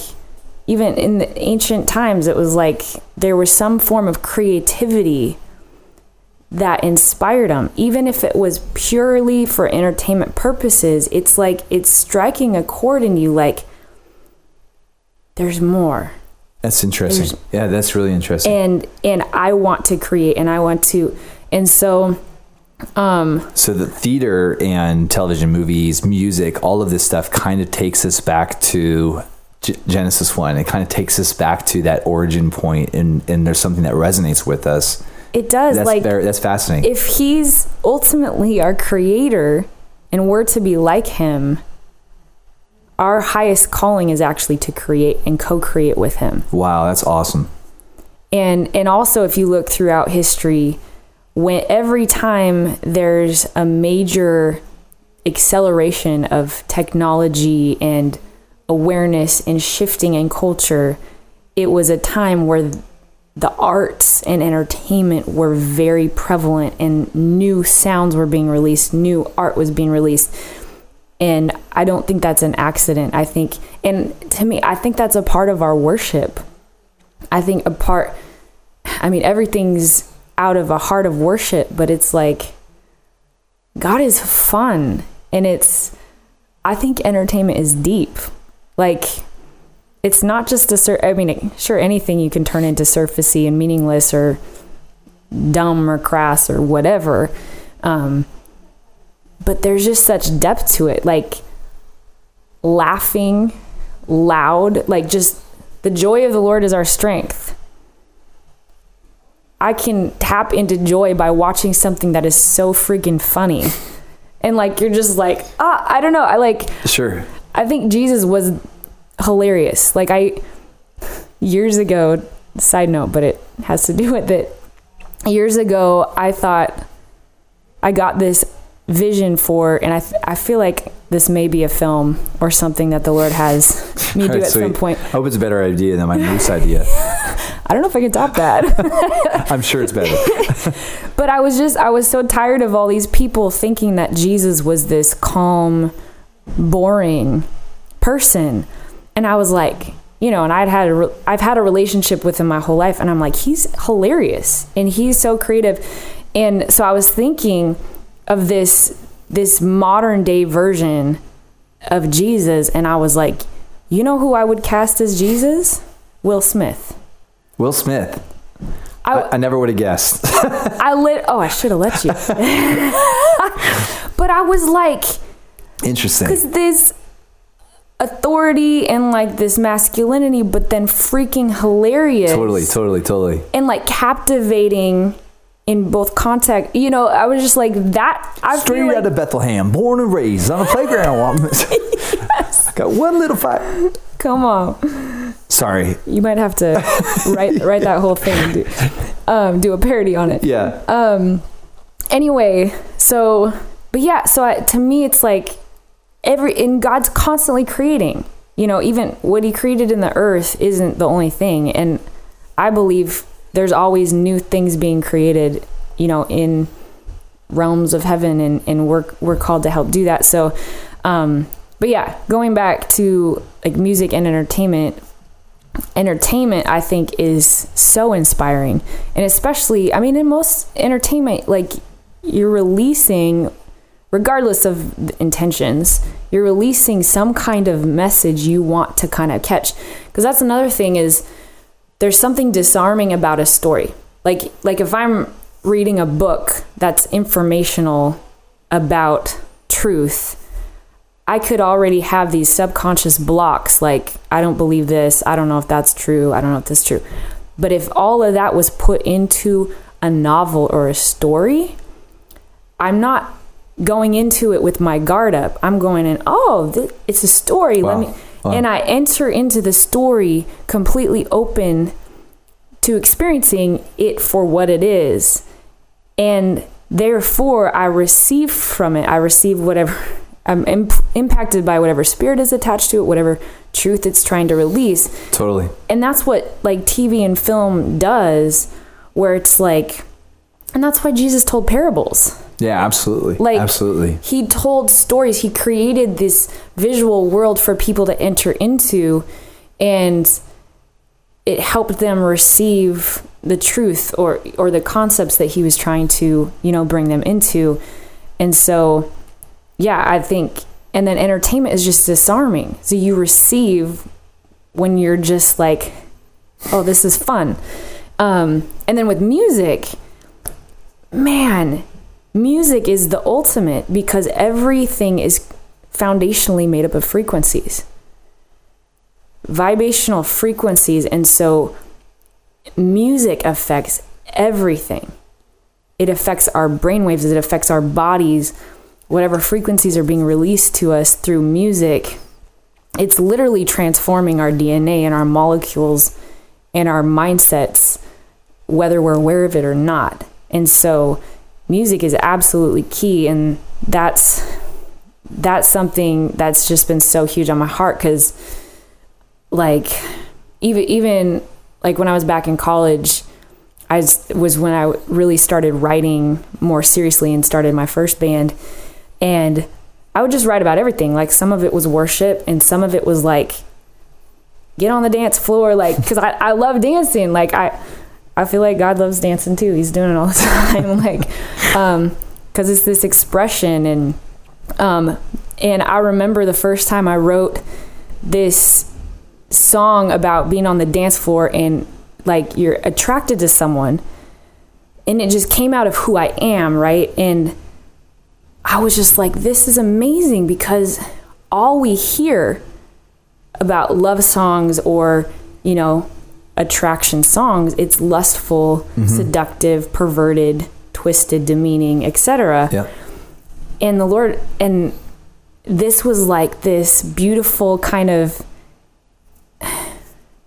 even in the ancient times it was like there was some form of creativity that inspired them even if it was purely for entertainment purposes it's like it's striking a chord in you like there's more That's interesting. Yeah, that's really interesting. and and i want to create and i want to and so um so the theater and television, movies, music, all of this stuff kind of takes us back to G- Genesis one. It kind of takes us back to that origin point, and and there's something that resonates with us. it does That's like very, that's fascinating. if he's ultimately our creator and we're to be like him our highest calling is actually to create and co-create with him wow, that's awesome. and and also if you look throughout history when every time there's a major acceleration of technology and awareness and shifting in culture it was a time where the arts and entertainment were very prevalent and new sounds were being released new art was being released. And i don't think that's an accident. I think and to me i think that's a part of our worship. I think a part, I mean, everything's out of a heart of worship, but it's like God is fun. And it's, I think entertainment is deep. Like, it's not just a, sur- I mean, sure, anything you can turn into surfacey and meaningless or dumb or crass or whatever. Um, but there's just such depth to it. Like, laughing loud, like just the joy of the Lord is our strength. I can tap into joy by watching something that is so freaking funny. And like you're just like, ah, I don't know. I like Sure. I think Jesus was hilarious. Like I years ago, side note, but it has to do with it. Years ago, I thought I got this vision for, and I, th- I feel like this may be a film or something that the Lord has me do at some point. I hope it's a better idea than my moose idea. I don't know if I can top that. I'm sure it's better. But I was just, I was so tired of all these people thinking that Jesus was this calm, boring person. And I was like, you know, and I'd had a, re- I've had a relationship with him my whole life. And I'm like, he's hilarious and he's so creative. And so I was thinking of this, this modern day version of Jesus. And I was like, you know who I would cast as Jesus? Will Smith. Will Smith. I, I, I never would have guessed. I lit. Oh, I should have let you. but I was like, Interesting. because this, authority and like this masculinity, but then freaking hilarious. Totally, totally, totally. And like captivating in both context. You know, I was just like that. I Straight feel like, out of Bethlehem, born and raised on a playground. I got one little fight. come on. Sorry. You might have to write write that whole thing and do, um, do a parody on it. Yeah. Um. Anyway, so but yeah, so I, to me, it's like every and God's constantly creating. You know, even what He created in the earth isn't the only thing, and I believe there's always new things being created. You know, in realms of heaven, and and we're we're called to help do that. So, um, but yeah, going back to like music and entertainment, entertainment i think is so inspiring and especially i mean in most entertainment like you're releasing regardless of intentions you're releasing some kind of message you want to kind of catch because that's another thing is there's something disarming about a story like like if i'm reading a book that's informational about truth I could already have these subconscious blocks like, I don't believe this. I don't know if that's true. I don't know if this is true. But if all of that was put into a novel or a story, I'm not going into it with my guard up. I'm going in, oh, th- it's a story. Wow. Let me. Wow. And I enter into the story completely open to experiencing it for what it is. And therefore, I receive from it, I receive whatever, I'm imp- impacted by whatever spirit is attached to it, whatever truth it's trying to release. Totally. And that's what like TV and film does, where it's like, and that's why Jesus told parables. Yeah, absolutely. Like, absolutely. He told stories. He created this visual world for people to enter into, and it helped them receive the truth or or the concepts that he was trying to you know bring them into. And so, yeah, I think. And then entertainment is just disarming. So you receive when you're just like, oh, this is fun. Um, and then with music, man, music is the ultimate because everything is foundationally made up of frequencies, vibrational frequencies. And so music affects everything. It affects our brainwaves, it affects our bodies, whatever frequencies are being released to us through music. It's literally transforming our DNA and our molecules and our mindsets, whether we're aware of it or not. And so, music is absolutely key and that's that's something that's just been so huge on my heart cuz like even even like when I was back in college I was, when I really started writing more seriously and started my first band and I would just write about everything. Like some of it was worship and some of it was like get on the dance floor like cuz I I love dancing. Like I I feel like God loves dancing too. He's doing it all the time, like, um, because it's this expression, and um, and I remember the first time I wrote this song about being on the dance floor and like you're attracted to someone, and it just came out of who I am, right? And I was just like, this is amazing because all we hear about love songs or you know attraction songs it's lustful mm-hmm. seductive perverted twisted demeaning etc Yeah. and the lord and this was like this beautiful kind of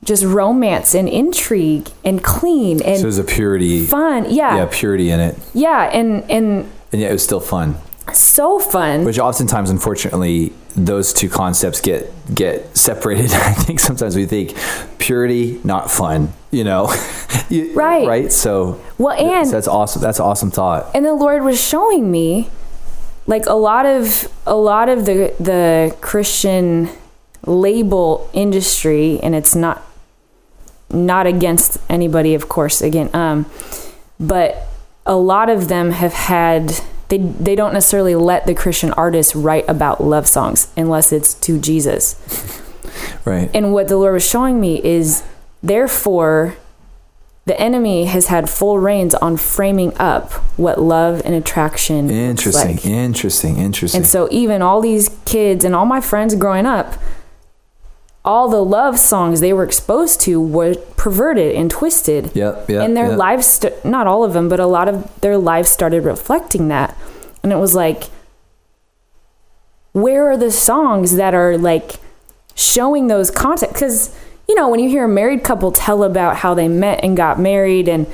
just romance and intrigue and clean and So there's a purity. fun yeah Yeah, purity in it. yeah and and And yet it was still fun. So fun Which oftentimes, unfortunately, those two concepts get get separated. I think sometimes we think purity, not fun. You know, You- Right. Right. So, well and so that's awesome. That's an awesome thought. and the lord was showing me like a lot of a lot of the the christian label industry and it's not not against anybody of course again um but a lot of them have had they they don't necessarily let the christian artists write about love songs unless it's to jesus Right. and what the Lord was showing me is, therefore, the enemy has had full reins on framing up what love and attraction Interesting. like. Interesting. Interesting. And so, even all these kids and all my friends growing up, all the love songs they were exposed to were perverted and twisted. Yep, yep, and their yep. lives, st- not all of them, but a lot of their lives started reflecting that. And it was like, where are the songs that are like showing those content? Because, you know, when you hear a married couple tell about how they met and got married and,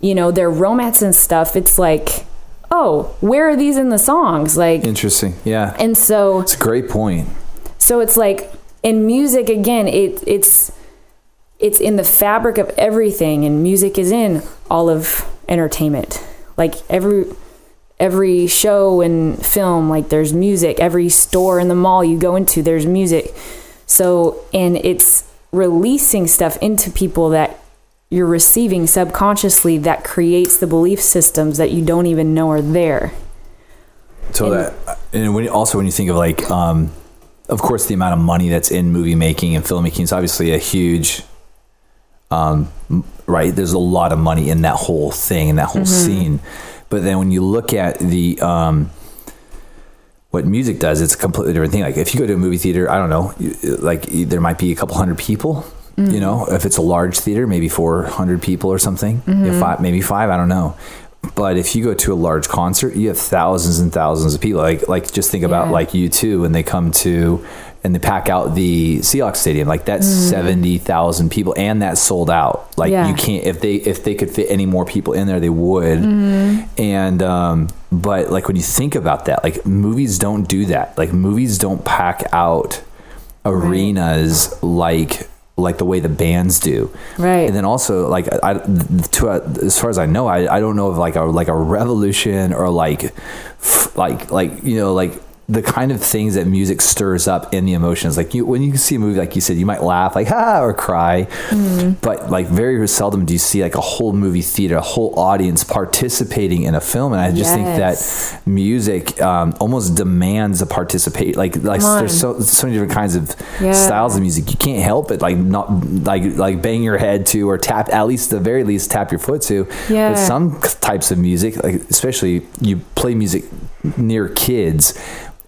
you know, their romance and stuff, it's like, oh, where are these in the songs? Like, Interesting. Yeah. and so It's a great point. so it's like in music again, it it's it's in the fabric of everything, and music is in all of entertainment. Like every every show and film, like there's music. Every store in the mall you go into, there's music. So and it's releasing stuff into people that you're receiving subconsciously that creates the belief systems that you don't even know are there. So And- that, and when also when you think of like, um, of course, the amount of money that's in movie making and filmmaking is obviously a huge, um, right? There's a lot of money in that whole thing in that whole scene. But then when you look at the, um, what music does, it's a completely different thing. Like if you go to a movie theater, I don't know, like there might be a couple hundred people. You know, if it's a large theater, maybe 400 people or something. If five, maybe five, I don't know. But if you go to a large concert, you have thousands and thousands of people. Like, like just think about Yeah. like U2 when they come to and they pack out the Seahawks stadium. Like that's seventy thousand people, and that's sold out. Like Yeah. you can't if they if they could fit any more people in there, they would. And um, but like when you think about that, like movies don't do that. Like movies don't pack out arenas like like the way the bands do. Right. And then also like I, to uh, as far as I know, I, I don't know of like a like a revolution or like f- like like you know like the kind of things that music stirs up in the emotions. Like you when you see a movie like you said, you might laugh like ha or cry, but like very seldom do you see like a whole movie theater, a whole audience participating in a film. And I just think that music um, almost demands a participate. Like like there's so so many different kinds of Yeah. styles of music. You can't help it like not like like bang your head to or tap at least the very least tap your foot to. Yeah. But some types of music, like especially you play music near kids,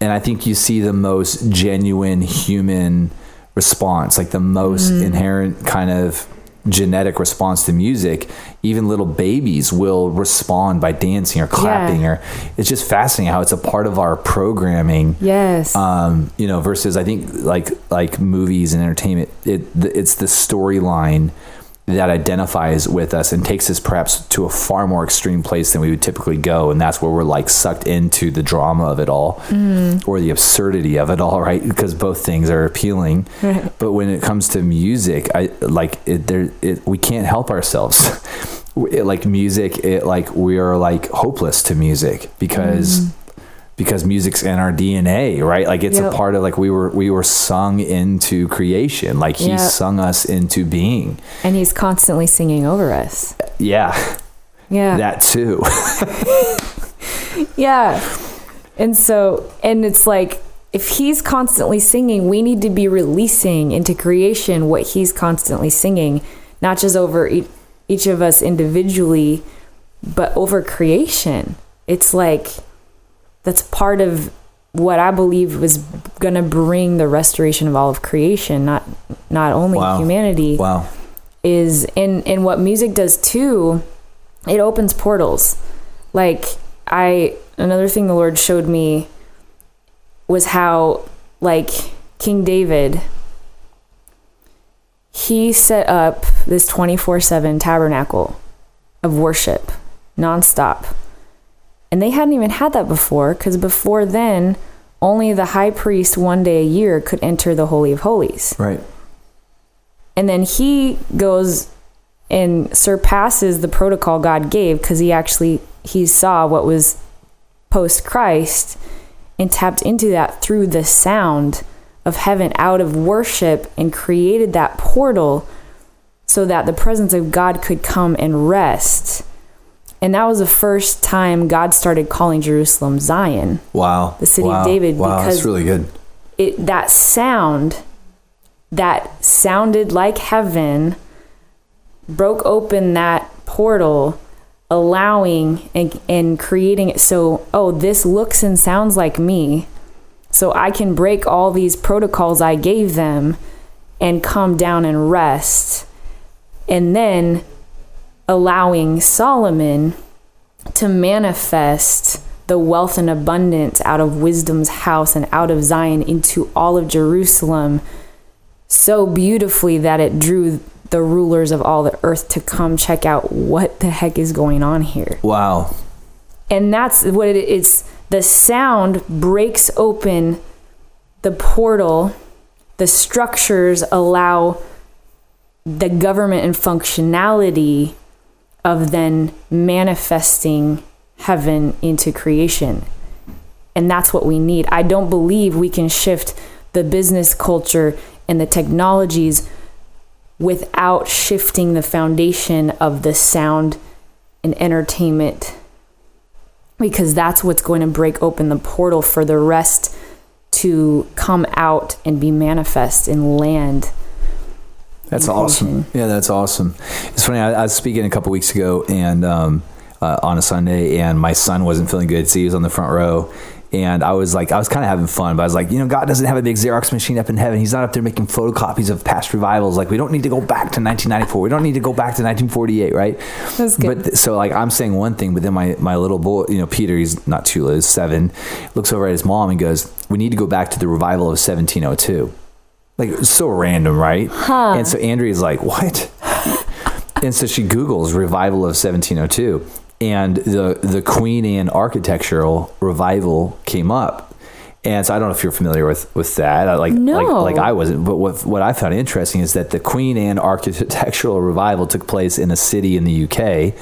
and I think you see the most genuine human response, like the most Mm-hmm. inherent kind of genetic response to music even little babies will respond by dancing or clapping or it's just fascinating how it's a part of our programming Yes. um, you know, versus I think like like movies and entertainment, it it's the storyline that identifies with us and takes us perhaps to a far more extreme place than we would typically go, and that's where we're like sucked into the drama of it all mm. or the absurdity of it all, right? Because both things are appealing, but when it comes to music, I like it. There, it, we can't help ourselves. It, like music, it like we are like hopeless to music because mm. Because music's in our DNA, right? Like it's Yep. a part of like we were we were sung into creation. Like he Yep. sung us into being. and he's constantly singing over us. Yeah, Yeah. that too. Yeah. And so, and it's like, if he's constantly singing, we need to be releasing into creation what he's constantly singing, not just over e- each of us individually, but over creation. It's like, that's part of what I believe was going to bring the restoration of all of creation, not not only Wow. humanity wow. is and and what music does too it opens portals like i another thing the lord showed me was how like king david he set up this 24/7 tabernacle of worship nonstop and they hadn't even had that before because before then only the high priest one day a year could enter the holy of holies Right. and then he goes and surpasses the protocol God gave because he actually he saw what was post Christ and tapped into that through the sound of heaven out of worship and created that portal so that the presence of God could come and rest. And that was the first time God started calling Jerusalem Zion Wow. The city of David, Wow, because- that's really good. it that sound that sounded like heaven broke open that portal allowing and, and creating it so oh this looks and sounds like me so i can break all these protocols i gave them and come down and rest. And then allowing Solomon to manifest the wealth and abundance out of wisdom's house and out of Zion into all of Jerusalem so beautifully that it drew the rulers of all the earth to come check out what the heck is going on here. Wow. And that's what it is. The sound breaks open the portal, the structures allow the government and functionality of then manifesting heaven into creation. And that's what we need. I don't believe we can shift the business culture and the technologies without shifting the foundation of the sound and entertainment because that's what's going to break open the portal for the rest to come out and be manifest and land. That's awesome. Yeah, that's awesome. It's funny. I, I was speaking a couple weeks ago, and um, uh, on a Sunday, and my son wasn't feeling good, so he was on the front row. And I was like, I was kind of having fun, but I was like, you know, God doesn't have a big Xerox machine up in heaven. He's not up there making photocopies of past revivals. Like, we don't need to go back to 1994. We don't need to go back to 1948, right? That's good. But so, like, I'm saying one thing, but then my, my little boy, you know, Peter, he's not two, he's seven, looks over at his mom and goes, we need to go back to the revival of 1702 like so random, right? And so Andrea's like, "What?" and so she Google's revival of 1702, and the the Queen Anne architectural revival came up. And so I don't know if you're familiar with with that. Like No. like, like I wasn't. But what what I found interesting is that the Queen Anne architectural revival took place in a city in the UK,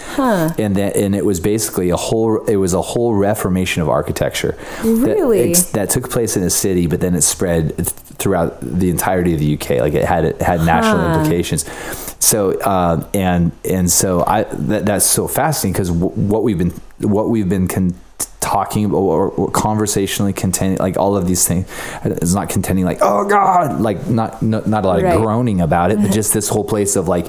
and that and it was basically a whole it was a whole reformation of architecture. that- Really? ex- that took place in a city, but then it spread throughout the entirety of the UK. Like it had it had national Huh. implications. So um, and and so I that, that's so fascinating because w- what we've been what we've been con- talking about or, or conversationally contending like all of these things it's not contending like oh god like not not, not a lot Right. of groaning about it but just this whole place of like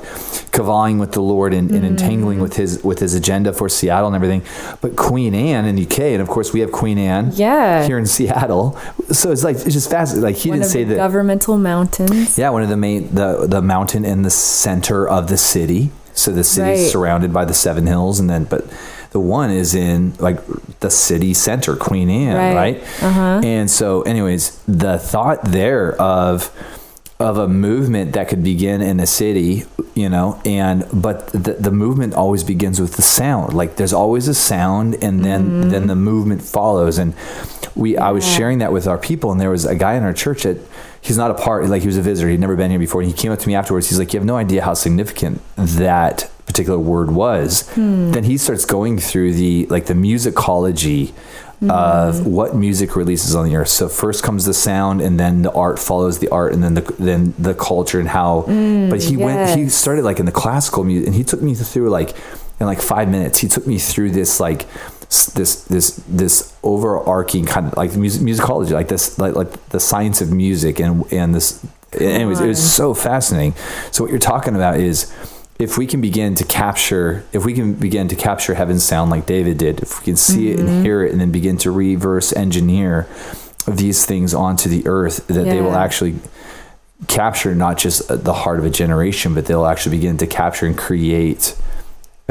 cavalling with the lord and, and entangling Mm. with his with his agenda for seattle and everything but queen anne in uk and of course we have queen anne Yeah. here in Seattle. So it's like it's just fascinating. Like he One didn't of say the that. governmental mountains. yeah, one of the main the the mountain in the center of the city. So the city's Right. surrounded by the seven hills, and then but the one is in like the city center, Queen Anne, Right. right? Uh-huh. And so, anyways, the thought there of of a movement that could begin in a city, you know, and but the, the movement always begins with the sound. Like there's always a sound, and then then the movement follows. And we, I was sharing that with our people, and there was a guy in our church that he's not a part, like he was a visitor, he'd never been here before. And he came up to me afterwards. He's like, "You have no idea how significant that particular word was." Hmm. Then he starts going through the like the musicology of mm-hmm. what music releases on the earth. So first comes the sound, and then the art follows the art, and then the then the culture and how. Mm, but he went. He started like in the classical music, and he took me through like in like five minutes. He took me through this like this this this overarching kind of like music, musicology, like this like like the science of music, and and this. Anyways, it was so fascinating. So what you're talking about is if we can begin to capture if we can begin to capture heaven's sound like david did if we can see it and mm-hmm. hear it and then begin to reverse engineer these things onto the earth that they will actually capture not just uh, the heart of a generation but they'll actually begin to capture and create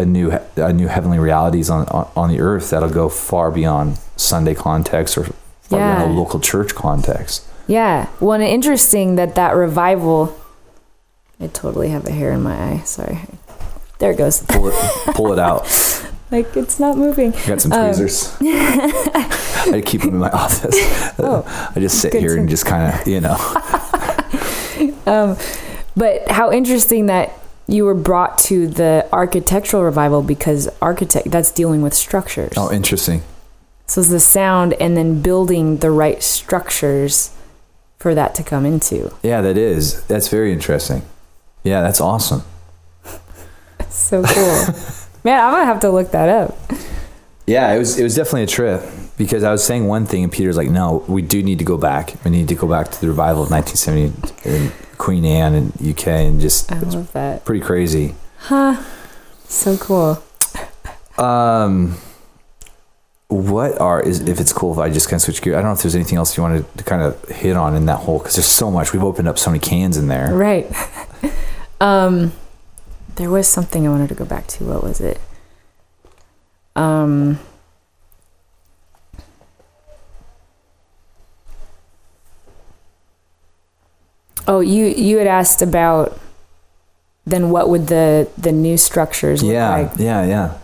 a new a new heavenly realities on on, on the earth that'll go far beyond sunday context or far beyond a local church context Yeah. Well, and interesting that that revival. I totally have a hair in my eye. Sorry. There it goes. pull it pull it out Like it's not moving. I got some Um, tweezers. I keep them in my office. Oh, I just sit here and just kind of, you know. Um, but how interesting that you were brought to the architectural revival because architect that's dealing with structures. Oh, interesting. So it's the sound and then building the right structures for that to come into. Yeah, that is. That's very interesting. Yeah, that's awesome. So cool. Man, I'm gonna have to look that up. Yeah, it was it was definitely a trip because I was saying one thing and Peter's like, "No, we do need to go back. We need to go back to the revival of 1970 in Queen Anne and UK and just I love that. pretty crazy." Huh. So cool. Um what are is if it's cool if I just kind of switch gears. I don't know if there's anything else you wanted to kind of hit on in that whole because there's so much. We've opened up so many cans in there. Right. um, there was something I wanted to go back to. What was it? Um. Oh, you you had asked about then what would the the new structures look Yeah, like? yeah, yeah.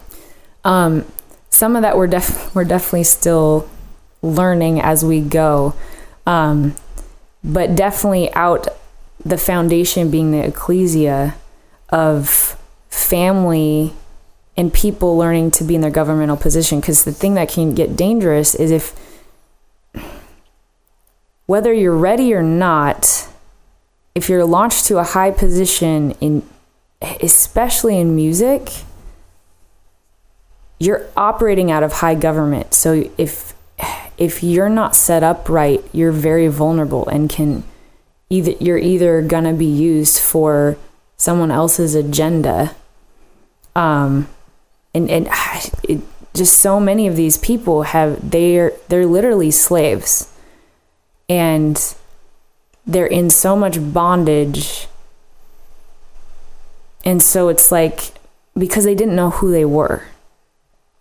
Um, some of that we're def- we're definitely still learning as we go, um, but definitely out the foundation being the ecclesia of family and people learning to be in their governmental position. Because the thing that can get dangerous is if whether you're ready or not, if you're launched to a high position in especially in music you're operating out of high government. So if if you're not set up right, you're very vulnerable and can either you're either gonna be used for someone else's agenda. Um, and and it, just so many of these people have they're they're literally slaves, and they're in so much bondage. And so it's like because they didn't know who they were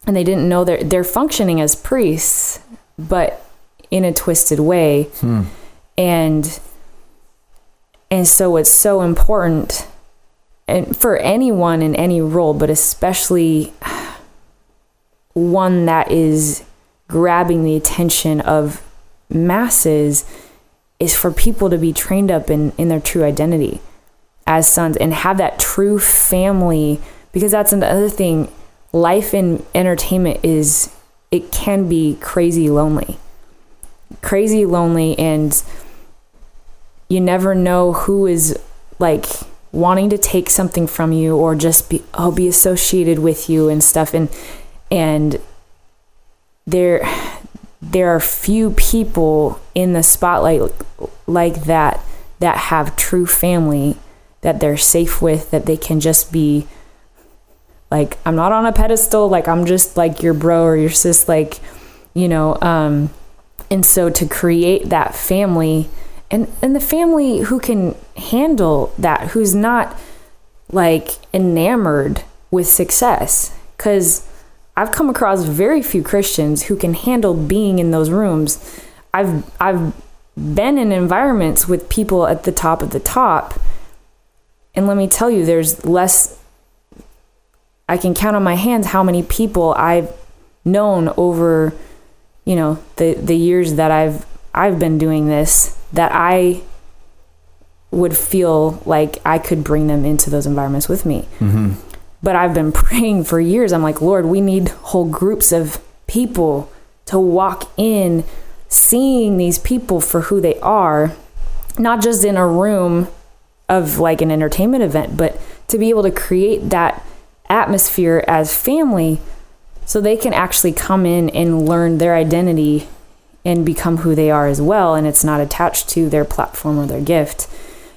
and they didn't know they're they're functioning as priests, but in a twisted way. Hmm. And and so it's so important and for anyone in any role, but especially one that is grabbing the attention of masses is for people to be trained up in, in their true identity as sons and have that true family because that's another thing. Life in entertainment is it can be crazy lonely. Crazy lonely and you never know who is like wanting to take something from you or just be oh be associated with you and stuff. And and there there are few people in the spotlight like that that have true family that they're safe with that they can just be like i'm not on a pedestal like i'm just like your bro or your sis like you know um and so to create that family and and the family who can handle that who's not like enamored with success cuz I've come across very few Christians who can handle being in those rooms. I've I've been in environments with people at the top of the top and let me tell you there's less I can count on my hands how many people I've known over you know the the years that I've I've been doing this that I would feel like I could bring them into those environments with me. Mm-hmm. But I've been praying for years. I'm like, Lord, we need whole groups of people to walk in seeing these people for who they are, not just in a room of like an entertainment event, but to be able to create that atmosphere as family so they can actually come in and learn their identity and become who they are as well and it's not attached to their platform or their gift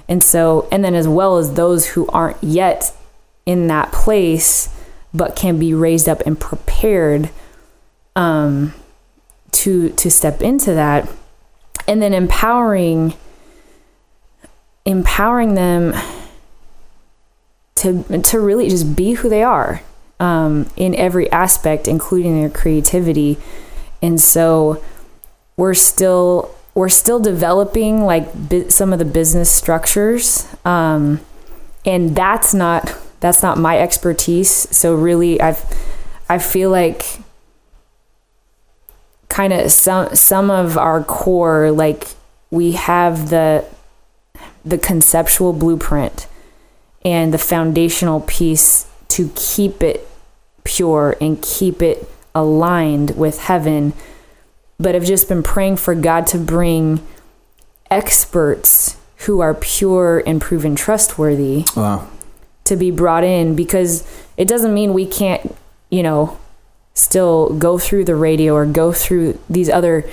and so and then as well as those who aren't yet in that place but can be raised up and prepared um to to step into that and then empowering empowering them to to really just be who they are um, in every aspect, including their creativity. And so we're still we're still developing like bi- some of the business structures, um, and that's not that's not my expertise. So really, I've I feel like kind of some some of our core like we have the the conceptual blueprint and the foundational piece to keep it pure and keep it aligned with heaven but I've just been praying for God to bring experts who are pure and proven trustworthy Wow. To be brought in because it doesn't mean we can't, you know, still go through the radio or go through these other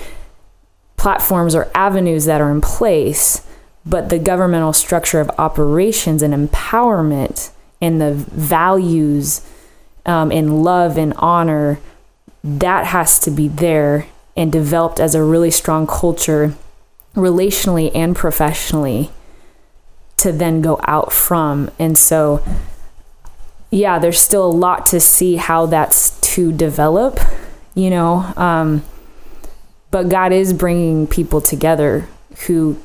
platforms or avenues that are in place, but the governmental structure of operations and empowerment and the values um, and love and honor that has to be there and developed as a really strong culture relationally and professionally to then go out from. And so, yeah, there's still a lot to see how that's to develop, you know. Um, but God is bringing people together who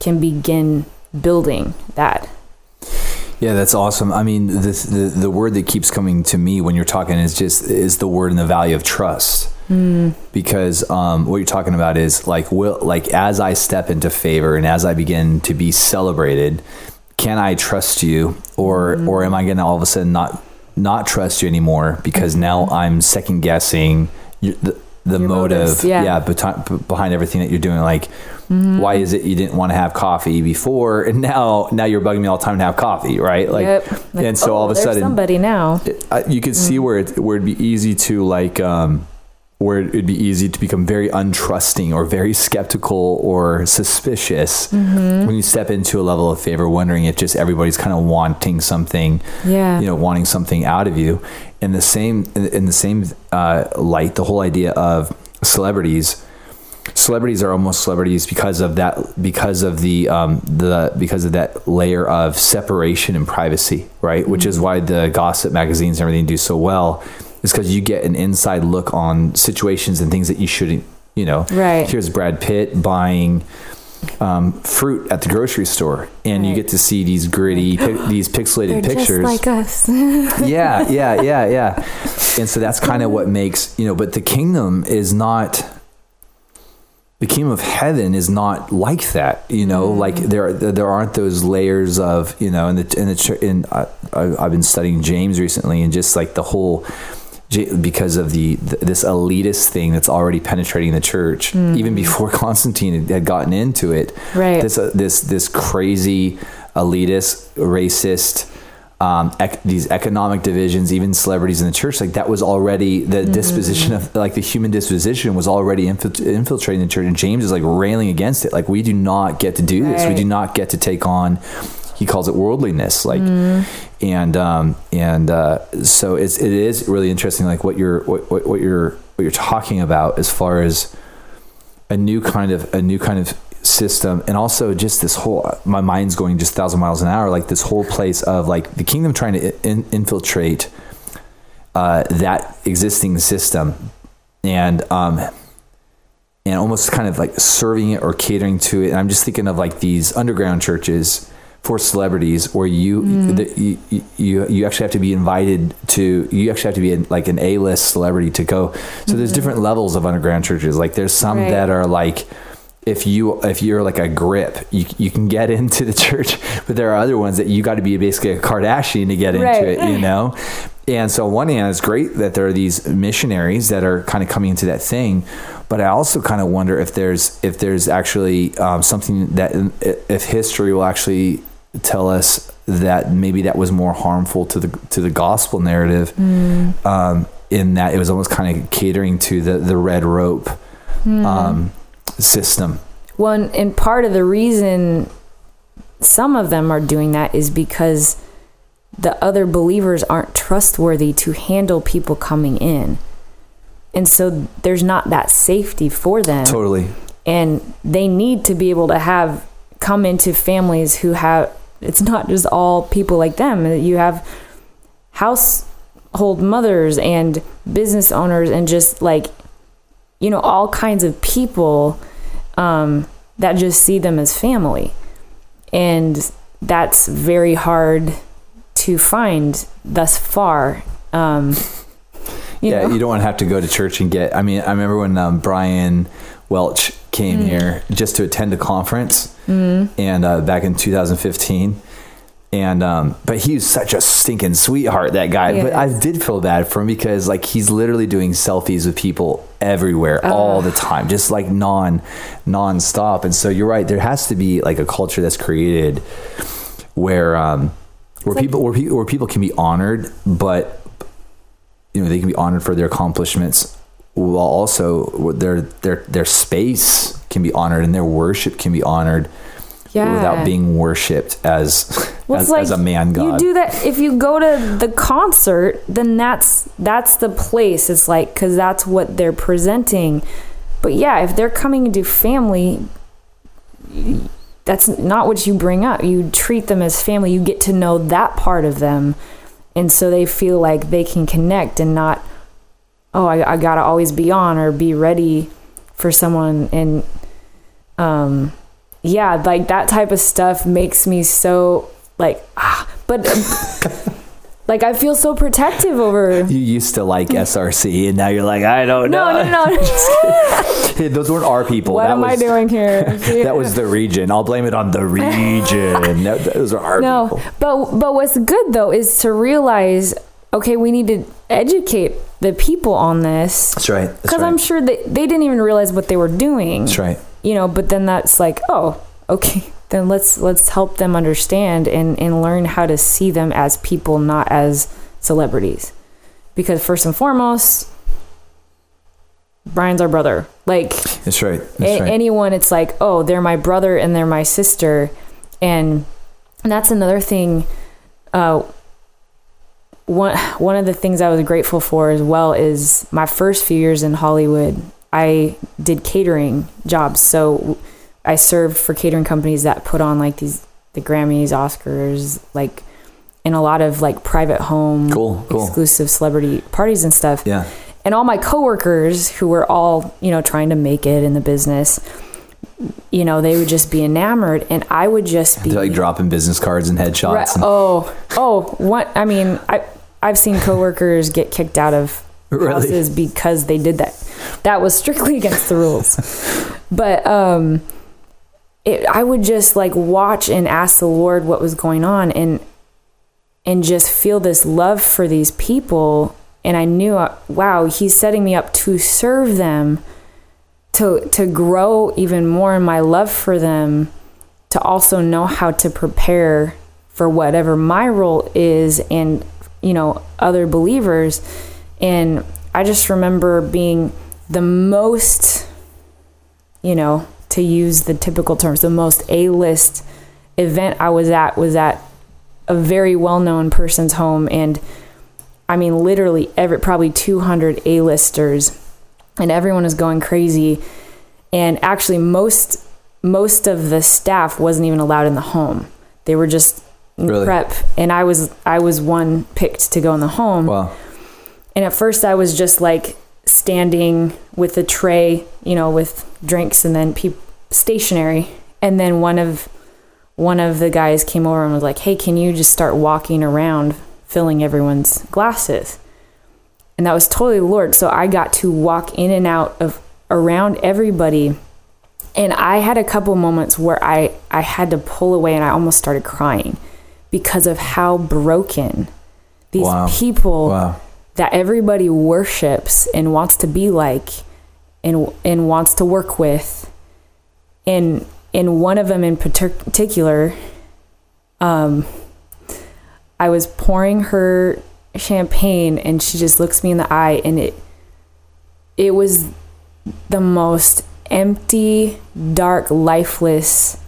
can begin building that. Yeah, that's awesome. I mean, the, the the word that keeps coming to me when you're talking is just is the word and the value of trust. Because um, what you're talking about is like will like as I step into favor and as I begin to be celebrated, can I trust you, or or am I going to all of a sudden not not trust you anymore because now I'm second guessing the the Your motive, motives, yeah. yeah, beti- behind everything that you're doing. Like, why is it you didn't want to have coffee before, and now now you're bugging me all the time to have coffee, right? Like, yep. Like, and so oh, all of a sudden, somebody now. I- you could see where it where it'd be easy to like um where it'd be easy to become very untrusting or very skeptical or suspicious when you step into a level of favor wondering if just everybody's kind of wanting something Yeah. you know wanting something out of you. In the same in, in the same uh, light the whole idea of celebrities celebrities are almost celebrities because of that because of the um, the because of that layer of separation and privacy right? Which is why the gossip magazines and everything do so well is because you get an inside look on situations and things that you shouldn't you know Right. here's brad pitt buying um, fruit at the grocery store and you get to see these gritty pic- these pixelated pictures just like us. yeah, yeah, yeah, yeah. And so that's kind of what makes, you know, but the kingdom is not the kingdom of heaven is not like that, you know, like there there aren't those layers of, you know, And the in the in I, I've been studying James recently and just like the whole because of the th- this elitist thing that's already penetrating the church even before Constantine had, gotten into it. Right. this uh, this this crazy elitist racist um, ec- these economic divisions even celebrities in the church like that was already the Mm-hmm. disposition of like the human disposition was already infilt- infiltrating the church and James is like railing against it. Like we do not get to do this. We do not get to take on he calls it worldliness like Mm-hmm. and um and uh so it's it is really interesting like what you're what, what, what you're what you're talking about as far as a new kind of a new kind of system and also just this whole my mind's going just thousand miles an hour like this whole place of like the kingdom trying to in, infiltrate uh, that existing system and um and almost kind of like serving it or catering to it and i'm just thinking of like these underground churches for celebrities where you, the, you you you actually have to be invited to you actually have to be like an A-list celebrity to go. So there's different levels of underground churches. Like there's some Right. that are like if you if you're like a grip you, you can get into the church but there are other ones that you got to be basically a kardashian to get into it you know? And so on one hand it's great that there are these missionaries that are kind of coming into that thing but i also kind of wonder if there's if there's actually um, something that if history will actually tell us that maybe that was more harmful to the to the gospel narrative um, in that it was almost kind of catering to the the red rope um, system One and part of the reason some of them are doing that is because the other believers aren't trustworthy to handle people coming in. And so there's not that safety for them. totally And they need to be able to have come into families who have it's not just all people like them. You have household mothers and business owners and just like you know all kinds of people um, that just see them as family and that's very hard to find thus far um, you yeah know? you don't want to have to go to church and get i mean i remember when um, brian welch came Mm. here just to attend a conference and uh, back in 2015 and um, but he was such a stinking sweetheart that guy. But i did feel bad for him because like he's literally doing selfies with people everywhere all the time just like non non-stop. And so you're right there has to be like a culture that's created where um where like- people where people where people can be honored but you know they can be honored for their accomplishments while also their their their space can be honored and their worship can be honored Yeah. without being worshipped as Well, as, like as a man god. You do that if you go to the concert, then that's that's the place. It's like because that's what they're presenting. But yeah, if they're coming into family, that's not what you bring up. You treat them as family. You get to know that part of them, and so they feel like they can connect and not. Oh, I, I gotta always be on or be ready for someone and um yeah like that type of stuff makes me so like ah, but um, like i feel so protective over you used to like SRC, and now you're like, I don't no know. no no Hey, Those weren't our people. what that am was, i doing here That was the region. I'll blame it on the region. Those are our no people. but but what's good though is to realize okay we need to educate the people on this That's right. Because right. i'm sure they, they didn't even realize what they were doing That's right. you know but then that's like oh okay then let's let's help them understand and and learn how to see them as people not as celebrities because first and foremost brian's our brother like That's right. That's a- right. anyone it's like oh they're my brother and they're my sister and, and that's another thing uh one one of the things I was grateful for as well is my first few years in Hollywood I did catering jobs so I served for catering companies that put on like these the Grammys Oscars like in a lot of like private home Cool, cool. exclusive celebrity parties and stuff yeah. and all my coworkers who were all you know trying to make it in the business you know they would just be enamored and i would just be They're like dropping business cards and headshots. Right- and- oh oh what i mean i i've seen coworkers get kicked out of Really? houses because they did that. That was strictly against the rules. But um it, i would just like watch and ask the lord what was going on and and just feel this love for these people. And i knew uh, wow he's setting me up to serve them to to grow even more in my love for them to also know how to prepare for whatever my role is and you know other believers. And i just remember being the most you know to use the typical terms the most a-list event i was at was at a very well-known person's home. And i mean literally every probably 200 a-listers. And everyone is going crazy. And actually most most of the staff wasn't even allowed in the home. They were just Really? prep and i was i was one picked to go in the home Wow. and at first I was just like standing with a tray, you know, with drinks and then peop stationary. And then one of one of the guys came over and was like, "Hey, can you just start walking around filling everyone's glasses?" And that was totally the Lord. So I got to walk in and out of around everybody. And I had a couple moments where I I had to pull away and I almost started crying because of how broken these Wow. people Wow. that everybody worships and wants to be like and and wants to work with and and one of them in particular um I was pouring her champagne and she just looks me in the eye and it it was the most empty dark lifeless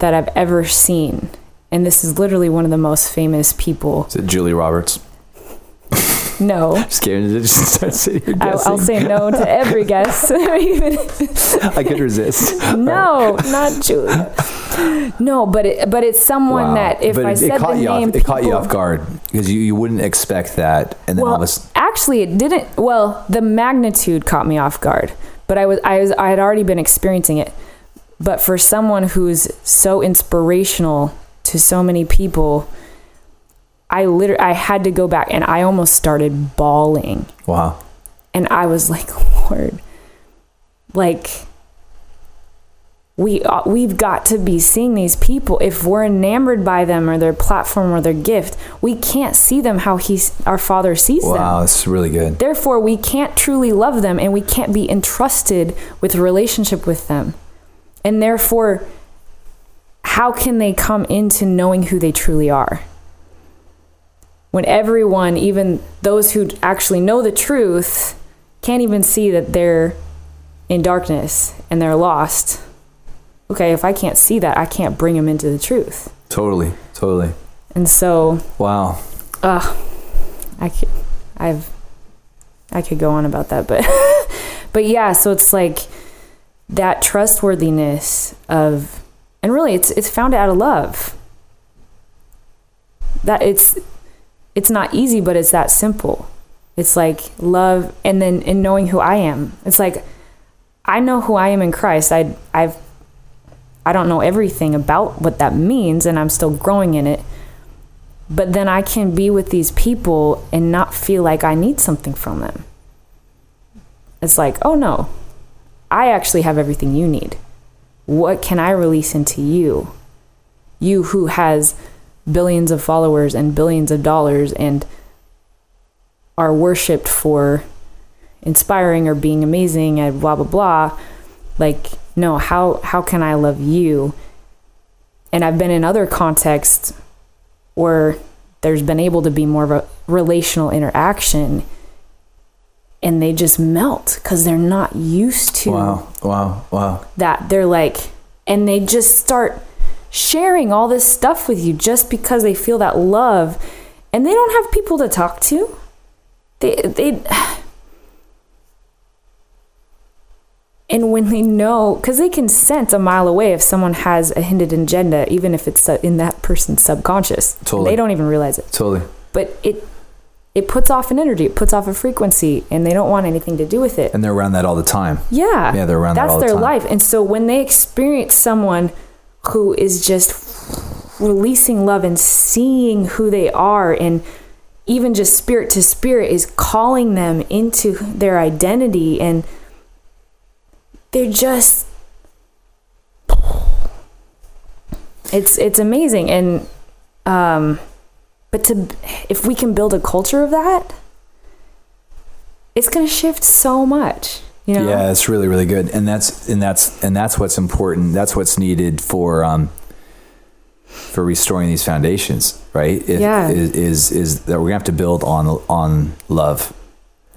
that I've ever seen and this is literally one of the most famous people Is it Julia Roberts? no Just kidding. Just start sitting here I, guessing. I'll say no to every guess. Even- I could resist. no, not Julia. No, but it, but it's someone Wow. that if But I it, said it caught the you name, off, it caught you off guard because you, you wouldn't expect that, and then all Well, of a s- actually, it didn't. Well, the magnitude caught me off guard, but I was I was I had already been experiencing it. But for someone who's so inspirational to so many people, I literally I had to go back and I almost started bawling. wow. and I was like, Lord, like we uh, we've got to be seeing these people. If we're enamored by them or their platform or their gift, we can't see them how He's our Father sees them. Wow, that's really good. Therefore, we can't truly love them, and we can't be entrusted with a relationship with them. And therefore, how can they come into knowing who they truly are? When everyone, even those who actually know the truth, can't even see that they're in darkness and they're lost. okay, if I can't see that, I can't bring them into the truth. Totally. Totally. And so, Wow. uh, I could, I've, I could go on about that, but, but yeah, so it's like that trustworthiness of, and really it's, it's found out of love. That it's, it's not easy, but it's that simple. It's like love and then in knowing who I am. It's like I know who I am in Christ. I I've I don't know everything about what that means and I'm still growing in it. But then I can be with these people and not feel like I need something from them. It's like, "Oh no. I actually have everything you need. What can I release into you? You who has billions of followers and billions of dollars and are worshipped for inspiring or being amazing and blah blah blah like no how how can i love you and i've been in other contexts where there's been able to be more of a relational interaction and they just melt because they're not used to Wow. Wow. Wow. that they're like and they just start sharing all this stuff with you just because they feel that love and they don't have people to talk to they they and when they know because they can sense a mile away if someone has a hidden agenda even if it's uh, in that person's subconscious Totally. they don't even realize it Totally. but it it puts off an energy it puts off a frequency and they don't want anything to do with it And they're around that all the time. yeah. Yeah, they're around that That's all the their time. life. And so when they experience someone who is just releasing love and seeing who they are and even just spirit to spirit is calling them into their identity and they're just it's it's amazing and um but to if we can build a culture of that it's going to shift so much you know Yeah, it's really really good, and that's and that's and that's what's important. That's what's needed for um for restoring these foundations, right? It- Yeah. is, is is that we're gonna have to build on on love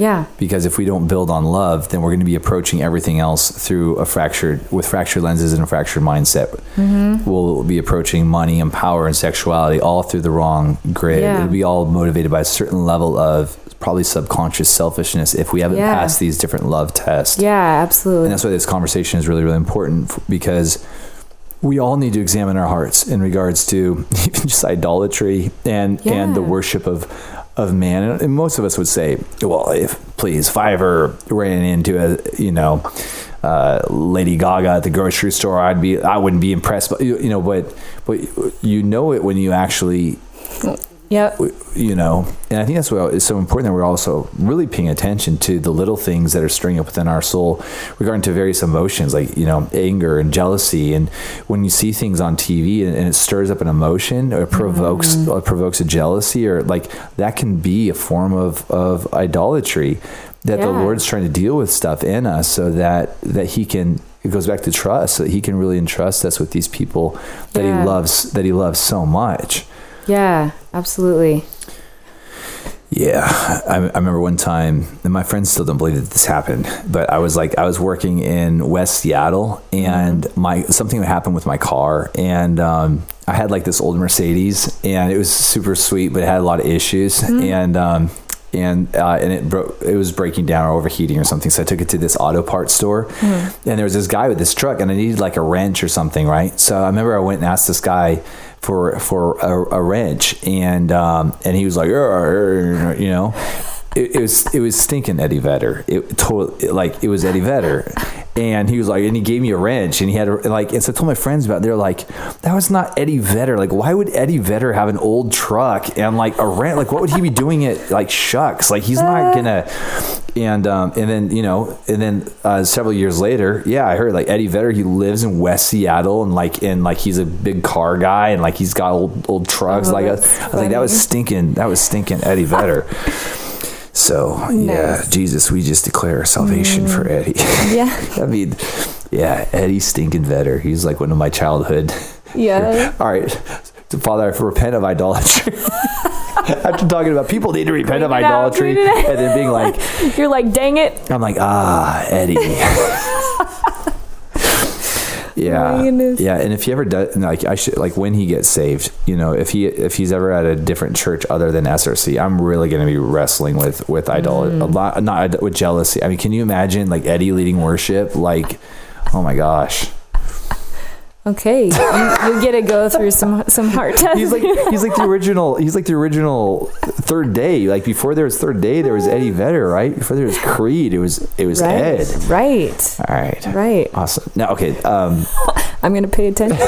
yeah because if we don't build on love, then we're going to be approaching everything else through a fractured with fractured lenses and a fractured mindset. Mm-hmm. We'll be approaching money and power and sexuality all through the wrong grid. Yeah. It'll be all motivated by a certain level of probably subconscious selfishness if we haven't Yeah. passed these different love tests. yeah absolutely And that's why this conversation is really, really important because we all need to examine our hearts in regards to even just idolatry and and the worship of of man. And, most of us would say, well, if please, ever ran into a you know uh, Lady Gaga at the grocery store, I'd be I wouldn't be impressed. But you, you know, but but you know it when you actually yep you know, and I think that's why it's so important that we're also really paying attention to the little things that are stirring up within our soul regarding to various emotions like, you know, anger and jealousy. And when you see things on TV and, and it stirs up an emotion or provokes, Mm-hmm. or provokes a jealousy or like that can be a form of, of idolatry that the Lord's trying to deal with stuff in us so that, that he can, it goes back to trust so that he can really entrust us with these people that Yeah. he loves, that he loves so much. Yeah absolutely Yeah, I, I remember one time, and my friends still don't believe that this happened, but I was like, I was working in West Seattle, and my something happened with my car, and um, I had like this old Mercedes, and it was super sweet, but it had a lot of issues, and um, and uh, and it broke, it was breaking down or overheating or something. So I took it to this auto parts store, and there was this guy with this truck, and I needed like a wrench or something, right? So I remember I went and asked this guy for for a, a wrench, and um, and he was like, you know. It, it was it was stinking Eddie Vedder. It totally like it was Eddie Vedder, and he was like, and he gave me a wrench, and he had a, like, and so I told my friends about. it. They're like, that was not Eddie Vedder. Like, why would Eddie Vedder have an old truck and like a wrench? Like, what would he be doing it? Like, shucks. Like, he's not gonna. And um, and then you know, and then uh, several years later, yeah, I heard like Eddie Vedder. He lives in West Seattle, and like, and like he's a big car guy, and like he's got old old trucks. Oh, like, I, I was like, that was stinking. That was stinking Eddie Vedder. So yeah, Jesus, we just declare our salvation for Eddie. yeah I mean, yeah, Eddie stinking Vedder. He's like one of my childhood. yeah All right, Father, I repent of idolatry. After talking about people need to repent of Clean it out, idolatry, out. and then being like, you're like dang it I'm like, ah, Eddie. Yeah, yeah. And if he ever does, like I should, like when he gets saved, you know, if he if he's ever at a different church other than SRC, I'm really going to be wrestling with with idol Mm. a lot, not with jealousy. I mean, can you imagine like Eddie leading worship? Like, oh my gosh, Okay, you, you get to go through some some hard tests. he's like he's like the original. He's like the original third day. Like before there was third day, there was Eddie Vedder, right? Before there was Creed, it was it was right, Ed. right, All right. right. Awesome. Now, okay. Um, I'm gonna pay attention.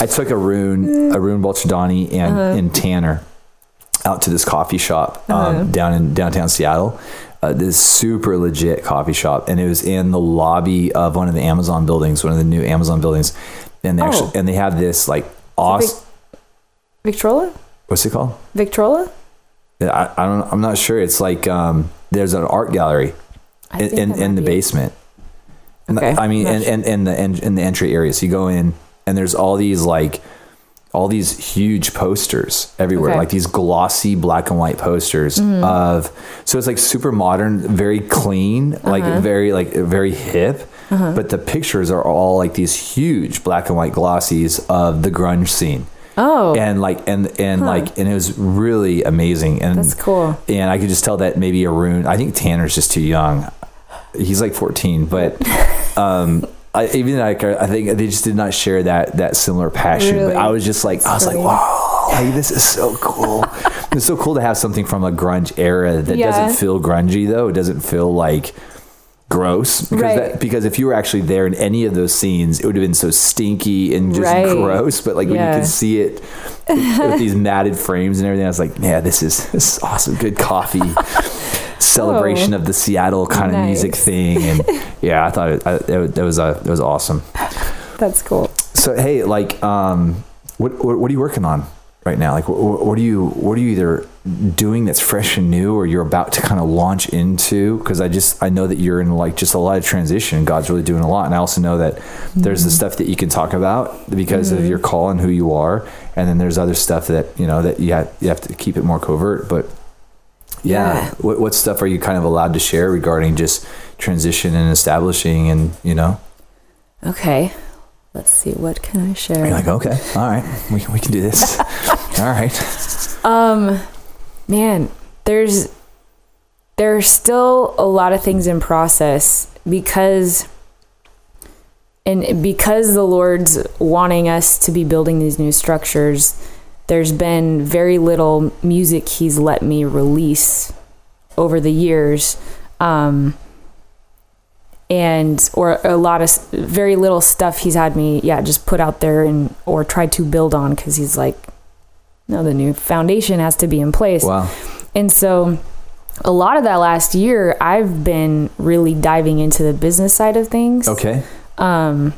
I took Arun, Arun Bolchadani and, and Tanner out to this coffee shop um, down in downtown Seattle. Uh, this super legit coffee shop, and it was in the lobby of one of the Amazon buildings, one of the new Amazon buildings, and they Oh. actually and they have this like awesome. Victrola, What's it called? Victrola. I, I don't. I'm not sure. It's like um, there's an art gallery I in in, in the it. basement. And Okay, I mean, and, and, and the and, in the entry area. So you go in, and there's all these like all these huge posters everywhere, Okay. like these glossy black and white posters Mm-hmm. of. So it's like super modern, very clean, like Uh-huh. very like very hip. But the pictures are all like these huge black and white glossies of the grunge scene. Oh, And like and and like and it was really amazing and That's cool. and I could just tell that maybe Arun. I think Tanner's just too young. He's like 14, but um, I, even like I think they just did not share that that similar passion. Really? But I was just like, I was funny. like, wow, like this is so cool. it's so cool to have something from a grunge era that Yeah. doesn't feel grungy though. It doesn't feel like gross because Right. that, because if you were actually there in any of those scenes, it would have been so stinky and just Right. gross. But like when you can see it with these matted frames and everything, I was like, yeah, this is this is awesome. Good coffee celebration Oh. of the Seattle kind of music thing, and yeah, I thought it, I, it, was uh, it was awesome. that's cool. So hey, like, um, what, what what are you working on right now? Like, what, what are you what are you either doing that's fresh and new, or you're about to kind of launch into? Because I just I know that you're in like just a lot of transition. God's really doing a lot, and I also know that there's the stuff that you can talk about because of your call and who you are, and then there's other stuff that you know that you have you have to keep it more covert, but. Yeah. Yeah. What, what stuff are you kind of allowed to share regarding just transition and establishing and, you know? Okay, let's see. What can I share? You're like, okay, all right, we, we can do this. all right. Um, man, there's there's still a lot of things in process because and because the Lord's wanting us to be building these new structures, there's been very little music he's let me release over the years. Um and or a lot of very little stuff he's had me yeah just put out there and or try to build on because he's like no the new foundation has to be in place Wow. and so a lot of that last year i've been really diving into the business side of things Okay. um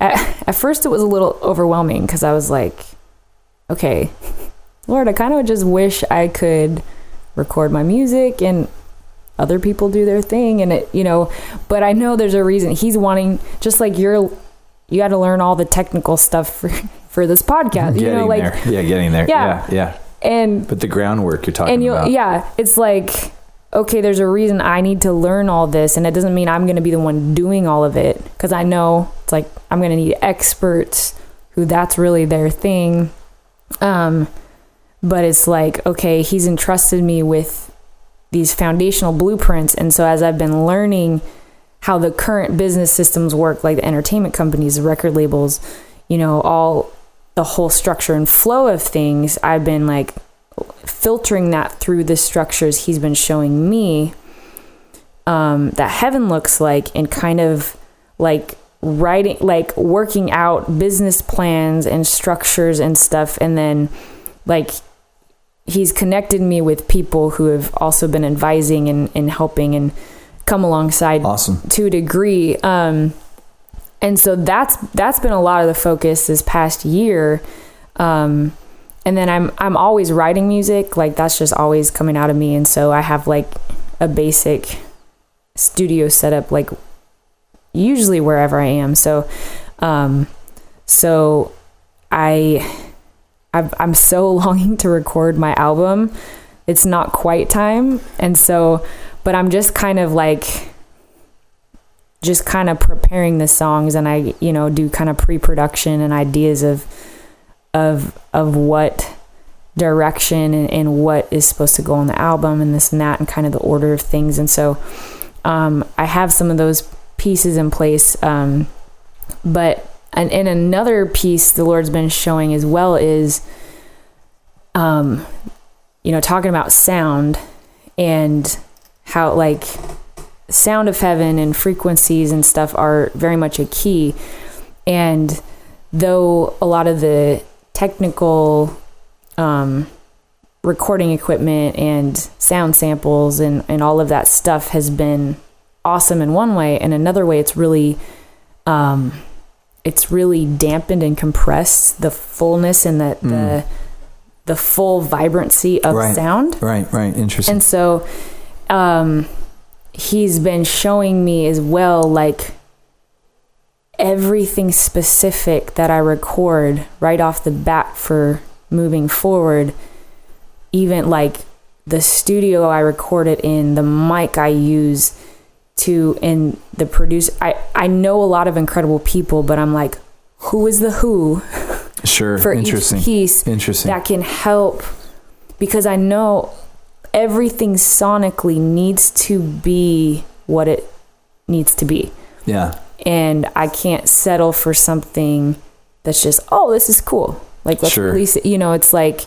at, at first it was a little overwhelming because i was like okay lord i kind of just wish i could record my music and other people do their thing and it you know but i know there's a reason he's wanting just like you're you got to learn all the technical stuff for for this podcast you know like there. Yeah, getting there. Yeah. Yeah. Yeah. and But the groundwork you're talking and you about. yeah it's like okay there's a reason i need to learn all this and it doesn't mean i'm going to be the one doing all of it because i know it's like i'm going to need experts who that's really their thing um but it's like okay he's entrusted me with these foundational blueprints. And so as i've been learning how the current business systems work like the entertainment companies the record labels you know all the whole structure and flow of things i've been like filtering that through the structures he's been showing me um, that heaven looks like and kind of like writing like working out business plans and structures and stuff and then like he's connected me with people who have also been advising and, and helping and come alongside Awesome. to a degree. Um and so that's that's been a lot of the focus this past year. Um and then i'm i'm always writing music like that's just always coming out of me. And so i have like a basic studio setup like usually wherever i am. So um so i I've, i'm so longing to record my album. It's not quite time. And so but i'm just kind of like just kind of preparing the songs and I, you know, do kind of pre-production and ideas of of of what direction and, and what is supposed to go on the album and this and that and kind of the order of things. And so um, I have some of those pieces in place. Um, but and, another piece the Lord's been showing as well is um, you know, talking about sound and how like sound of heaven and frequencies and stuff are very much a key. And though a lot of the technical um, recording equipment and sound samples and, and all of that stuff has been awesome in one way, and another way it's really um, it's really dampened and compressed the fullness and the the, the full vibrancy of Right. sound. Right, right. Interesting. And so um, he's been showing me as well, like everything specific that I record right off the bat for moving forward, even like the studio I record it in, the mic I use to, in the produce. I, I know a lot of incredible people, but I'm like, who is the who? sure. for each Interesting. piece Interesting. that can help because I know everything sonically needs to be what it needs to be. yeah. And I can't settle for something that's just, oh, this is cool. Like let's Sure. release it. You know, it's like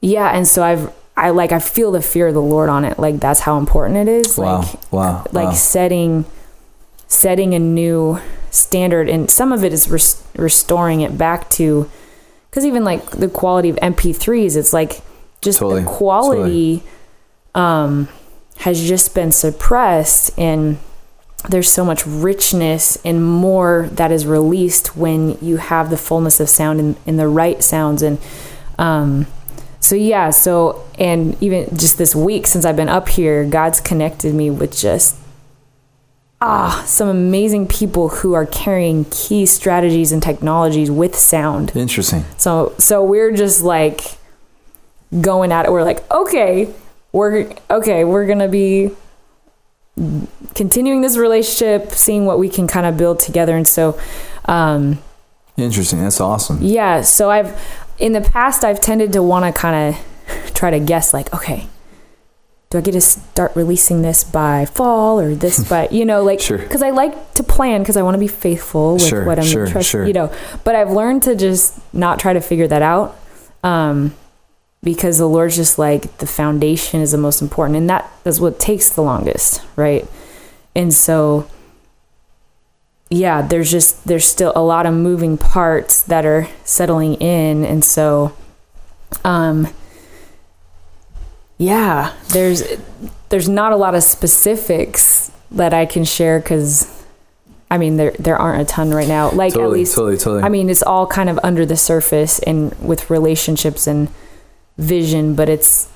yeah, and so I've I like I feel the fear of the Lord on it. Like that's how important it is. Wow. Like wow. like wow. setting setting a new standard and some of it is res- restoring it back to because even like the quality of mp3s it's like just Totally, the quality um has just been suppressed and there's so much richness and more that is released when you have the fullness of sound and, and the right sounds and um so yeah so and even just this week since i've been up here god's connected me with just ah some amazing people who are carrying key strategies and technologies with sound Interesting. so so we're just like going at it we're like okay we're okay we're gonna be continuing this relationship seeing what we can kind of build together and so um Interesting. That's awesome. yeah, so I've in the past I've tended to want to kind of try to guess like, okay, do I get to start releasing this by fall or this by you know like Sure. because I like to plan because I want to be faithful with Sure, what I'm sure, trust- sure. you know. But I've learned to just not try to figure that out. Um because the Lord's just like the foundation is the most important and that is what takes the longest, right? And so yeah, there's just there's still a lot of moving parts that are settling in and so um yeah, there's there's not a lot of specifics that I can share cuz I mean there there aren't a ton right now. Like at least totally, totally. I mean it's all kind of under the surface and with relationships and vision, but it's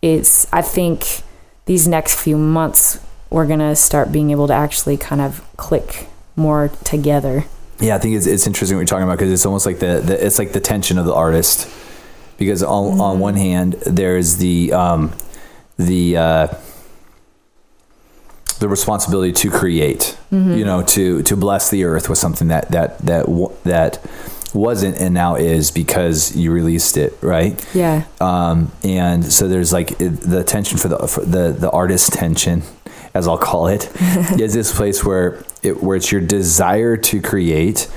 it's I think these next few months we're going to start being able to actually kind of click more together. Yeah, I think it's, it's interesting what you're talking about because it's almost like the, the it's like the tension of the artist because on on one hand there's the um, the uh, the responsibility to create, you know, to to bless the earth with something that that that that wasn't and now is because you released it, right? Yeah. um, and so there's like the tension for the for the the artist tension, as I'll call it, is this place where it where it's your desire to create,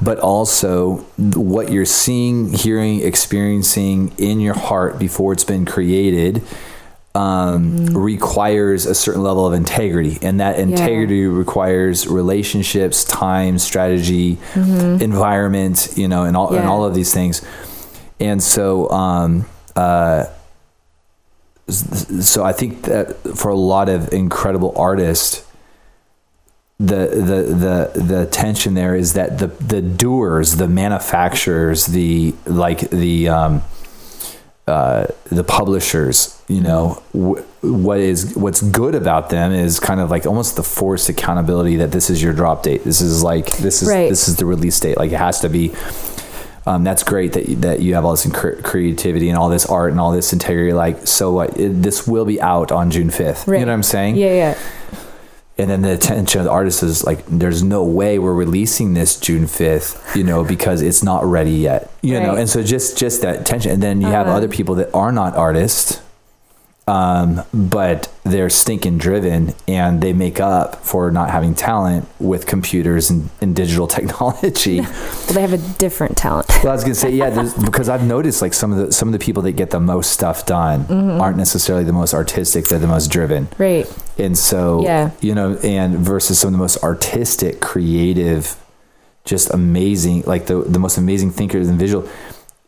but also what you're seeing, hearing, experiencing in your heart before it's been created. Um, requires a certain level of integrity, and that integrity requires relationships, time, strategy, environment, you know, and all and all of these things. And so, um, uh, so I think that for a lot of incredible artists, the the the the tension there is that the the doers, the manufacturers, the like the um, uh, the publishers, you know, w- what is what's good about them is kind of like almost the forced accountability that this is your drop date. This is like this is Right. this is the release date. Like it has to be. Um, that's great that you, that you have all this creativity and all this art and all this integrity. Like so, what? It, this will be out on June fifth. You know what I'm saying? Yeah, yeah. and then the attention of the artist is like, there's no way we're releasing this June 5th, you know, because it's not ready yet, you know? And so just, just that tension. And then you have Uh-huh. other people that are not artists, um, but they're stinking driven and they make up for not having talent with computers and, and digital technology. Well, they have a different talent. Well, I was gonna say, yeah, because I've noticed like some of the some of the people that get the most stuff done Mm-hmm. aren't necessarily the most artistic; they're the most driven. Right. And so, Yeah. you know, and versus some of the most artistic, creative, just amazing, like the the most amazing thinkers and visual,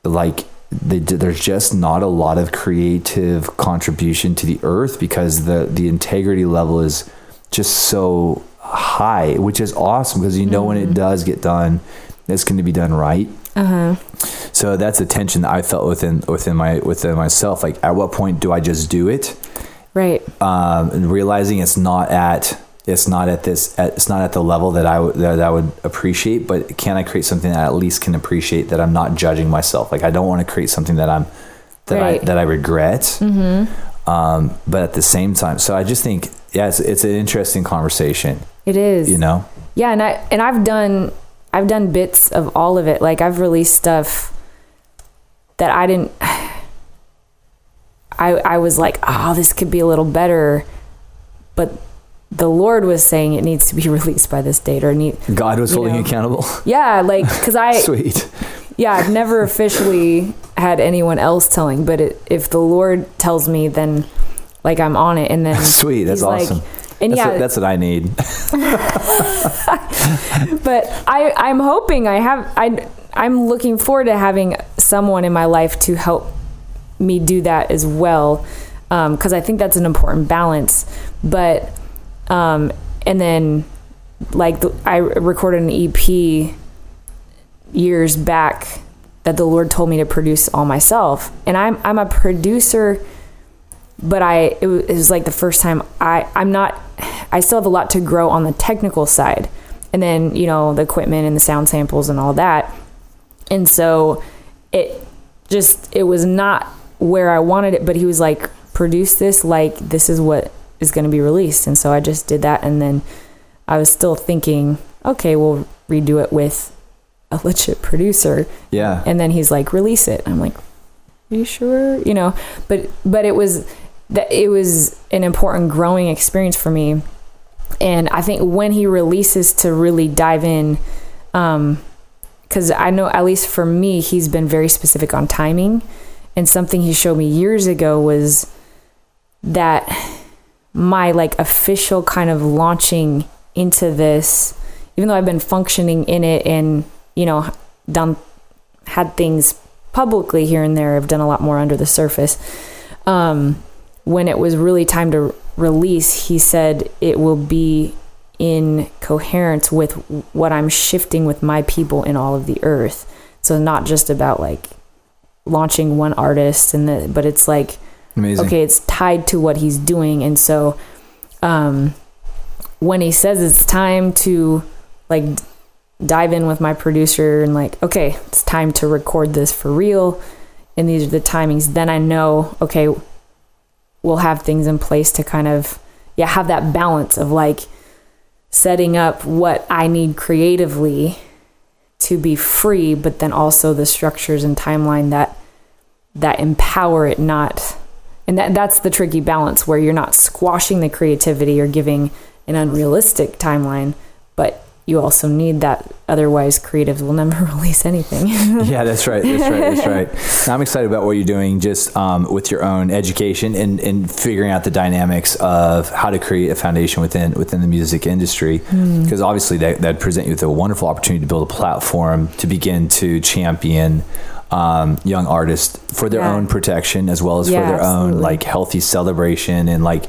like they, there's just not a lot of creative contribution to the earth because the the integrity level is just so high, which is awesome because you know when it does get done, it's going to be done right. Uh huh. So that's a tension that I felt within within my within myself. Like, at what point do I just do it? Right. um, and realizing it's not at it's not at this at, it's not at the level that I would that I would appreciate. But can I create something that I at least can appreciate that I'm not judging myself? Like I don't want to create something that I'm that Right. I that I regret. Mm-hmm. Um, but at the same time, so I just think yeah, it's, it's an interesting conversation. It is. You know, Yeah, and I and I've done I've done bits of all of it. Like I've released stuff that I didn't I I was like, "Oh, this could be a little better." But the Lord was saying it needs to be released by this date or need God was You holding know. you accountable. Yeah, like cuz I Sweet. yeah, I've never officially had anyone else telling, but it, if the Lord tells me then like I'm on it and then Sweet. That's like- awesome. and that's, yeah, what, that's what I need. but I I'm hoping I have I I'm looking forward to having someone in my life to help me do that as well um, because I think that's an important balance but um and then like the, I recorded an EP years back that the Lord told me to produce all myself. And I'm I'm a producer but I it was, it was like the first time I I'm not I still have a lot to grow on the technical side. And then you know the equipment and the sound samples and all that. And so it just it was not where I wanted it but he was like produce this like this is what is going to be released. And so I just did that and then I was still thinking okay we'll redo it with a legit producer. Yeah. and then he's like release it. I'm like are you sure? You know but but it was that it was an important growing experience for me. And i think when he releases to really dive in um because i know at least for me he's been very specific on timing. And something he showed me years ago was that my like official kind of launching into this even though i've been functioning in it and you know done had things publicly here and there i've done a lot more under the surface um when it was really time to release he said it will be in coherence with what i'm shifting with my people in all of the earth. So not just about like launching one artist and the but it's like Amazing. okay it's tied to what he's doing and so um when he says it's time to like dive in with my producer and like okay it's time to record this for real and these are the timings then i know okay we'll have things in place to kind of yeah have that balance of like setting up what i need creatively to be free but then also the structures and timeline that that empower it not and that that's the tricky balance where you're not squashing the creativity or giving an unrealistic timeline but you also need that otherwise creatives will never release anything yeah, that's right. That's right. That's right. Now, I'm excited about what you're doing just um, with your own education and, and figuring out the dynamics of how to create a foundation within within the music industry. Because obviously, that that present you with a wonderful opportunity to build a platform to begin to champion. Um, young artists for their Yeah. own protection as well as Yeah, for their own like healthy celebration and like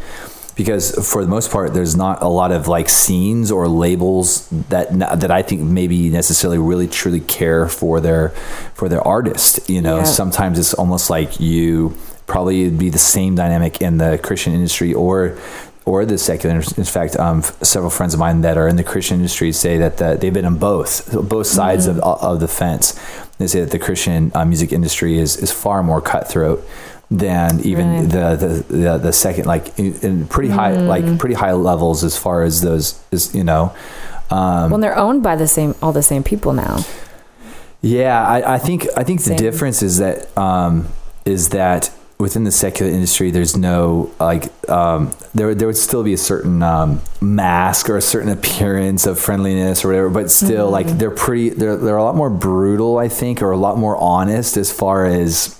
because for the most part there's not a lot of like scenes or labels that that I think maybe necessarily really truly care for their for their artist you know Yeah. sometimes it's almost like you probably be the same dynamic in the Christian industry or or the secular. In fact, um, several friends of mine that are in the Christian industry say that the, they've been on both both sides of, of the fence. They say that the Christian uh, music industry is is far more cutthroat than even Right. the, the the the second like in, in pretty high Mm. like pretty high levels as far as those is you know um, well, they're owned by the same all the same people now. Yeah, I, I think I think the difference is that um, is that within the secular industry, there's no like um, there there would still be a certain um, mask or a certain appearance of friendliness or whatever, but still like they're pretty they're they're a lot more brutal, I think, or a lot more honest as far as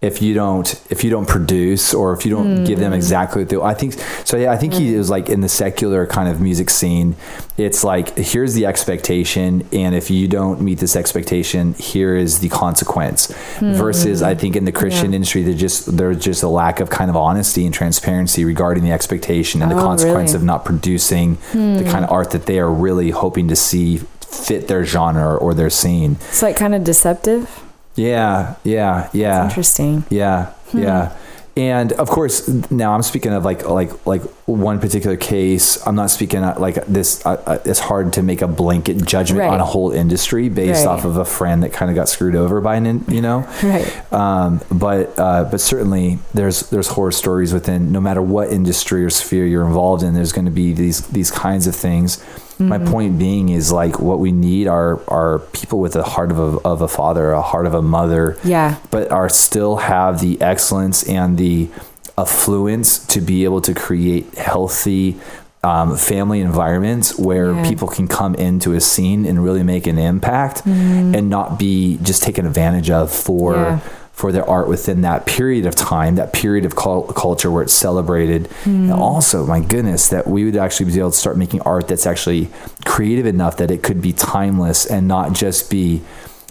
if you don't if you don't produce or if you don't give them hmm. exactly what they I think so yeah I think he hmm. was like in the secular kind of music scene. It's like here's the expectation and if you don't meet this expectation here is the consequence. Hmm. Versus I think in the Christian Yeah. industry there's just there's just a lack of kind of honesty and transparency regarding the expectation and the Oh, consequence really? of not producing the kind of art that they are really hoping to see fit their genre or their scene. It's like kind of deceptive. Yeah yeah yeah Interesting. yeah, yeah. And of course, now I'm speaking of like like like one particular case. I'm not speaking of like this. Uh, uh, it's hard to make a blanket judgment Right. on a whole industry based Right. off of a friend that kind of got screwed over by an, in- you know. Right. Um, but uh, but certainly there's there's horror stories within no matter what industry or sphere you're involved in. There's going to be these these kinds of things. My point being is like what we need are are people with a heart of a, of a father, a heart of a mother, Yeah. but are still have the excellence and the affluence to be able to create healthy um, family environments where Yeah. people can come into a scene and really make an impact and not be just taken advantage of for Yeah. For their art within that period of time, that period of cul- culture where it's celebrated. Hmm. And also, my goodness, that we would actually be able to start making art that's actually creative enough that it could be timeless and not just be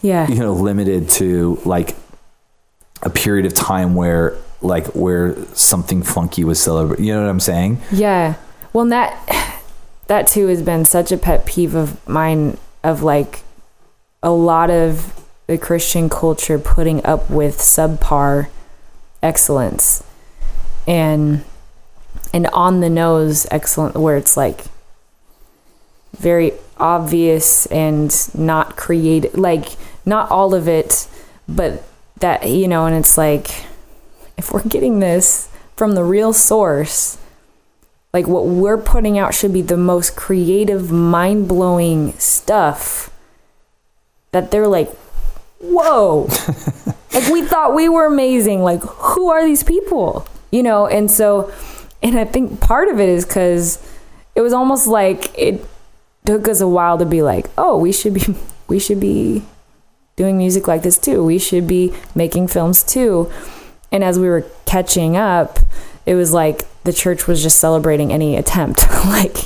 Yeah. you know limited to like a period of time where like where something funky was celebrated you know what i'm saying Yeah. Well, and that that too has been such a pet peeve of mine of like a lot of the Christian culture putting up with subpar excellence. And and on the nose excellent where it's like very obvious and not creative like not all of it but that you know and it's like if we're getting this from the real source like what we're putting out should be the most creative mind-blowing stuff that they're like whoa. Like we thought we were amazing. Like who are these people? You know and so and i think part of it is because it was almost like it took us a while to be like oh we should be we should be doing music like this too. We should be making films too. And as we were catching up it was like the church was just celebrating any attempt. Like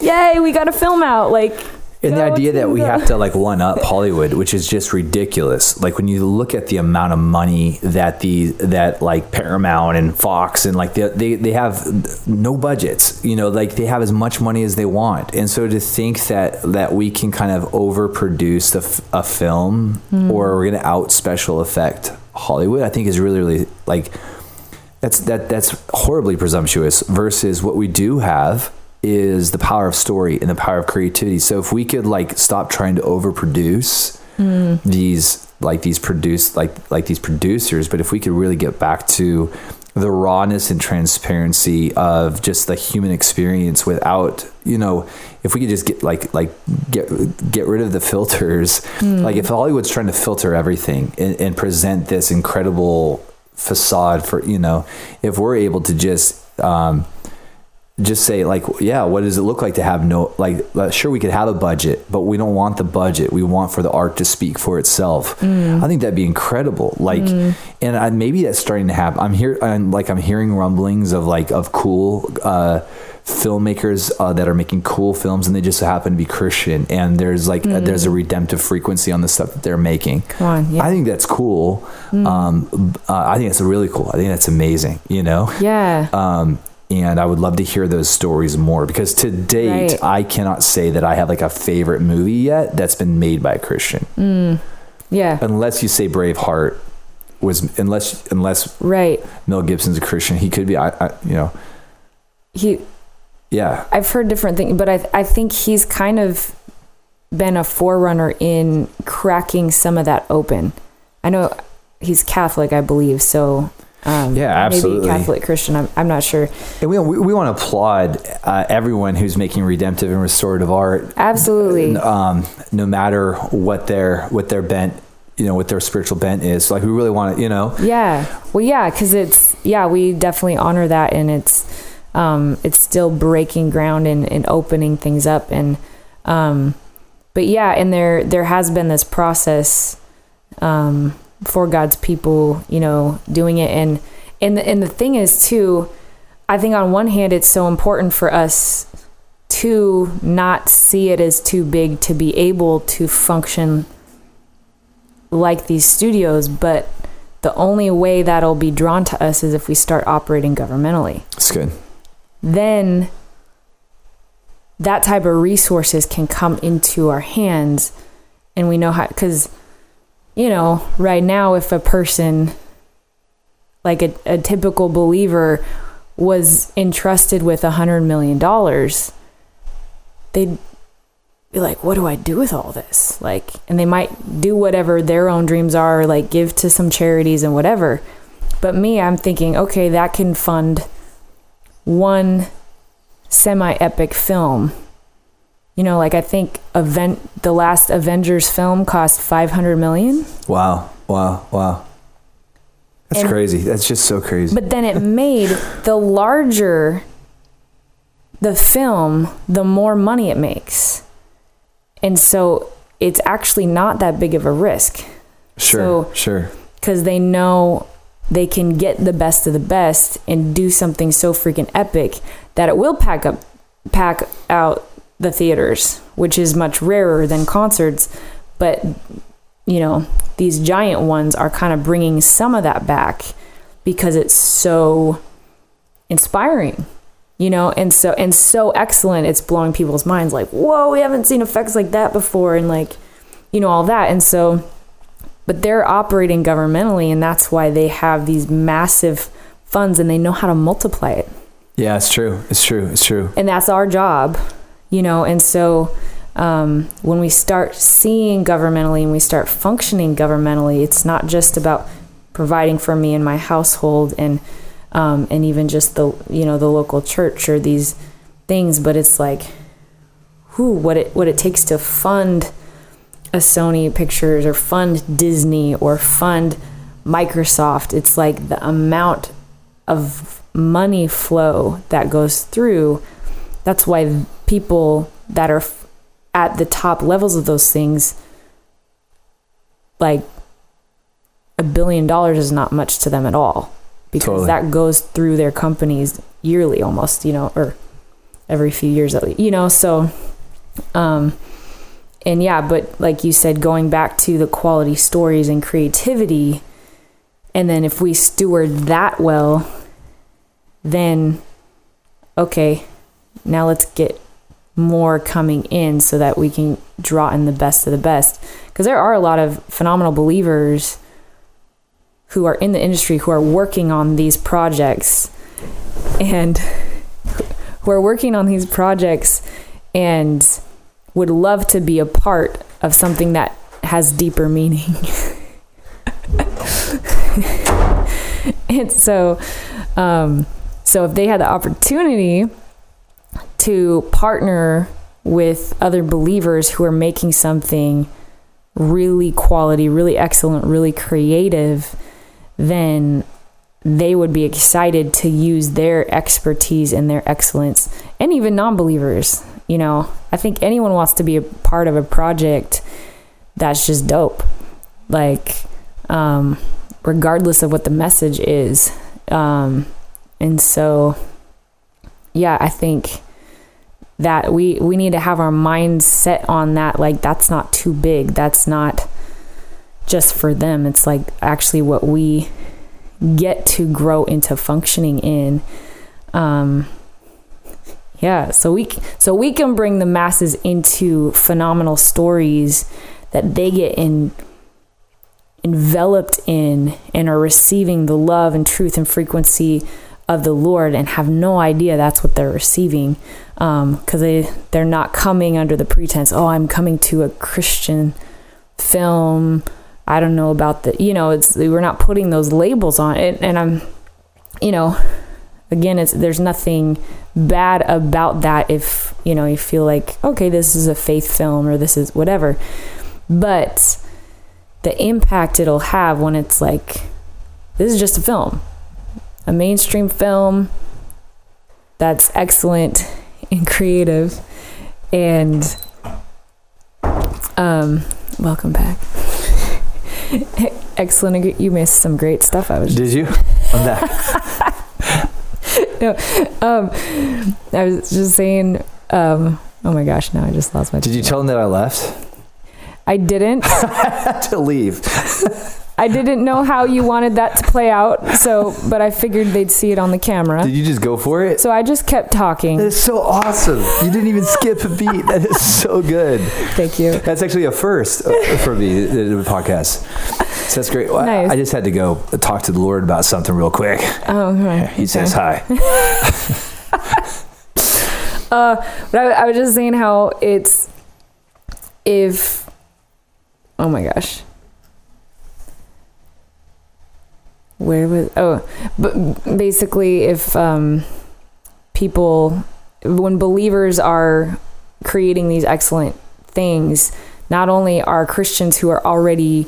yay we got a film out. Like and the idea that we the- have to like one up hollywood which is just ridiculous? Like when you look at the amount of money that the that like paramount and fox and like they, they they have no budgets you know like they have as much money as they want. And so to think that that we can kind of overproduce f- a film Hmm. or we're going to out special effect hollywood i think is really really like that's that that's horribly presumptuous versus what we do have is the power of story and the power of creativity. So if we could like stop trying to overproduce these like these produce like like these producers but if we could really get back to the rawness and transparency of just the human experience without you know if we could just get like like get get rid of the filters. Like if hollywood's trying to filter everything and, and present this incredible facade for you know if we're able to just um just say like yeah what does it look like to have no like uh, sure we could have a budget but we don't want the budget. We want for the art to speak for itself. I think that'd be incredible. Like and I, maybe that's starting to happen. I'm here i'm like i'm hearing rumblings of like of cool uh filmmakers uh, that are making cool films and they just happen to be christian. And there's like uh, there's a redemptive frequency on the stuff that they're making. Come on, yeah. i think that's cool. Um uh, i think that's really cool. I think that's amazing you know? Yeah. Um, and I would love to hear those stories more because to date, Right. I cannot say that I have like a favorite movie yet that's been made by a Christian, Mm, yeah unless you say Braveheart was unless unless right Mel Gibson's a Christian, he could be. I, I you know, he yeah, I've heard different things, but I I think he's kind of been a forerunner in cracking some of that open. I know he's Catholic, I believe, so Um, Yeah, absolutely. Maybe Catholic Christian. I'm, I'm not sure. And we, we, we want to applaud uh, everyone who's making redemptive and restorative art, Absolutely. um, no matter what their what their bent, you know, what their spiritual bent is. Like we really want to, you know, Yeah. Well, yeah, because it's yeah, we definitely honor that, and it's um, it's still breaking ground and, and opening things up, and um, but yeah, and there there has been this process um, for God's people, you know, doing it, and and the, and the thing is too, I think on one hand it's so important for us to not see it as too big to be able to function like these studios, but the only way that'll be drawn to us is if we start operating governmentally. it's good. Then that type of resources can come into our hands and we know how because you know right now if a person like a, a typical believer was entrusted with a hundred million dollars they'd be like what do i do with all this like and they might do whatever their own dreams are like give to some charities and whatever but me i'm thinking okay that can fund one semi epic film. You know, like I think event the last Avengers film cost 500 million, Wow, wow, wow. That's And- crazy. That's just so crazy. but then it made the larger the film, the more money it makes. And so it's actually not that big of a risk sure, so- sure. because they know they can get the best of the best and do something so freaking epic that it will pack up pack out the theaters which is much rarer than concerts but you know these giant ones are kind of bringing some of that back because it's so inspiring you know and so and so excellent it's blowing people's minds like whoa we haven't seen effects like that before and like you know all that and so but they're operating governmentally and that's why they have these massive funds and they know how to multiply it Yeah, it's true. It's true. It's true. and that's our job you know and so um, when we start seeing governmentally and we start functioning governmentally it's not just about providing for me and my household and um, and even just the you know the local church or these things but it's like who what it what it takes to fund a Sony Pictures or fund Disney or fund Microsoft. It's like the amount of money flow that goes through that's why people that are f- at the top levels of those things like a billion dollars is not much to them at all because Totally. that goes through their companies yearly almost you know or every few years at least you know so um and yeah but like you said going back to the quality stories and creativity and then if we steward that well then okay now let's get more coming in so that we can draw in the best of the best. Because there are a lot of phenomenal believers who are in the industry who are working on these projects and who are working on these projects and would love to be a part of something that has deeper meaning. And so um, so if they had the opportunity to partner with other believers who are making something really quality, really excellent, really creative, then they would be excited to use their expertise and their excellence and even non-believers you know. I think anyone wants to be a part of a project that's just dope. Like um regardless of what the message is. Um and so yeah i think that we we need to have our minds set on that like that's not too big. That's not just for them. It's like actually what we get to grow into functioning in. Um yeah so we so we can bring the masses into phenomenal stories that they get in enveloped in and are receiving the love and truth and frequency of the Lord and have no idea that's what they're receiving um, because they they're not coming under the pretense oh I'm coming to a Christian film. I don't know about the you know it's we're not putting those labels on it. And I'm you know, again, it's there's nothing bad about that if you know you feel like okay, this is a faith film or this is whatever, but the impact it'll have when it's like this is just a film, a mainstream film that's excellent and creative and um welcome back excellent you missed some great stuff i was Did you? I'm back. no, um, I was just saying. Um, oh my gosh, now I just lost my. Did you tell them that I left? I didn't. Have to leave. I didn't know how you wanted that to play out. So, but I figured they'd see it on the camera. Did you just go for it? So I just kept talking. That is so awesome. You didn't even skip a beat. That is so good. Thank you. That's actually a first uh, for me, the, the podcast. So that's great. Well, I- Nice. I just had to go talk to the Lord about something real quick. Oh, right. He says hi. Uh, but I, I was just saying how it's if. Oh my gosh. Where was oh, but basically if um, people when believers are creating these excellent things, not only are Christians who are already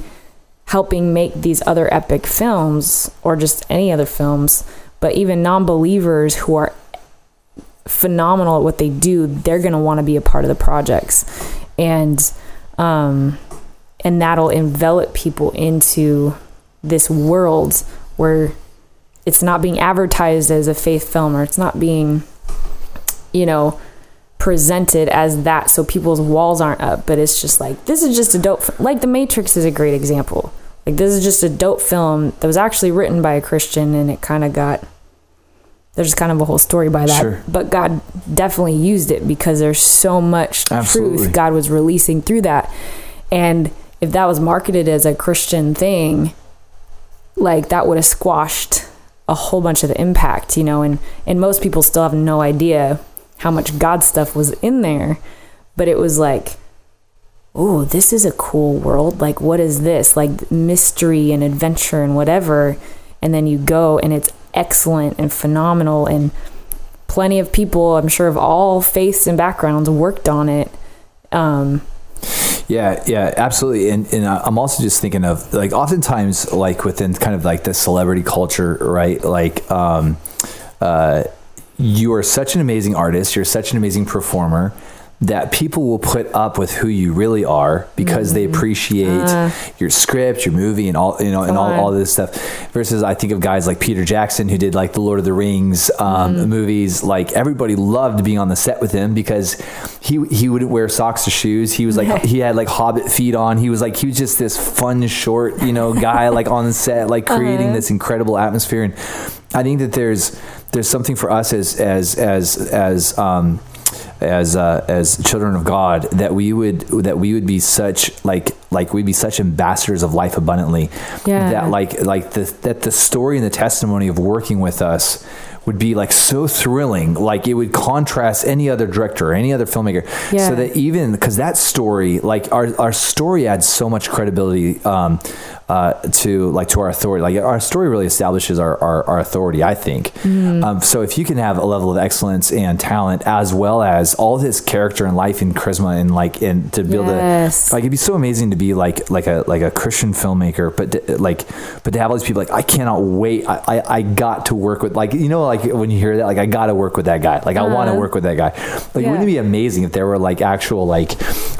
helping make these other epic films or just any other films, but even non-believers who are phenomenal at what they do, they're going to want to be a part of the projects. And um and that'll envelop people into this world where it's not being advertised as a faith film or it's not being you know presented as that so people's walls aren't up but it's just like this is just a dope fi- like the matrix is a great example like this is just a dope film that was actually written by a christian and it kind of got there's kind of a whole story by that Sure. but god definitely used it because there's so much Absolutely. truth god was releasing through that and if that was marketed as a christian thing like that would have squashed a whole bunch of the impact, you know, and and most people still have no idea how much God stuff was in there, but it was like oh, this is a cool world. Like what is this? Like mystery and adventure and whatever. And then you go and it's excellent and phenomenal and plenty of people, I'm sure of all faiths and backgrounds worked on it. Um Yeah, yeah, absolutely. And and I- I'm also just thinking of like oftentimes like within kind of like the celebrity culture, right? Like um uh you are such an amazing artist, you're such an amazing performer that people will put up with who you really are because they appreciate your script, your movie and all you know and all, all this stuff. Versus I think of guys like Peter Jackson who did like the Lord of the Rings um, movies. Like everybody loved being on the set with him because he he wouldn't wear socks or shoes. He was like he had like hobbit feet on. He was like he was just this fun short you know guy like on the set like creating this incredible atmosphere. And I think that there's there's something for us as as as as um as uh, as children of God that we would that we would be such like like we'd be such ambassadors of life abundantly Yeah. that like like the that the story and the testimony of working with us would be like so thrilling like it would contrast any other director or any other filmmaker Yeah. so that even because that story like our, our story adds so much credibility um, uh, to like to our authority like our story really establishes our, our, our authority I think Mm-hmm. um, so if you can have a level of excellence and talent as well as all this character and life and charisma and like and to build Yes. a like it'd be so amazing to be like like a like a Christian filmmaker but to, like but to have all these people like I cannot wait I, I I got to work with like you know like when you hear that like I got to work with that guy like I want to Uh-huh. work with that guy like Yeah. wouldn't it be amazing if there were like actual like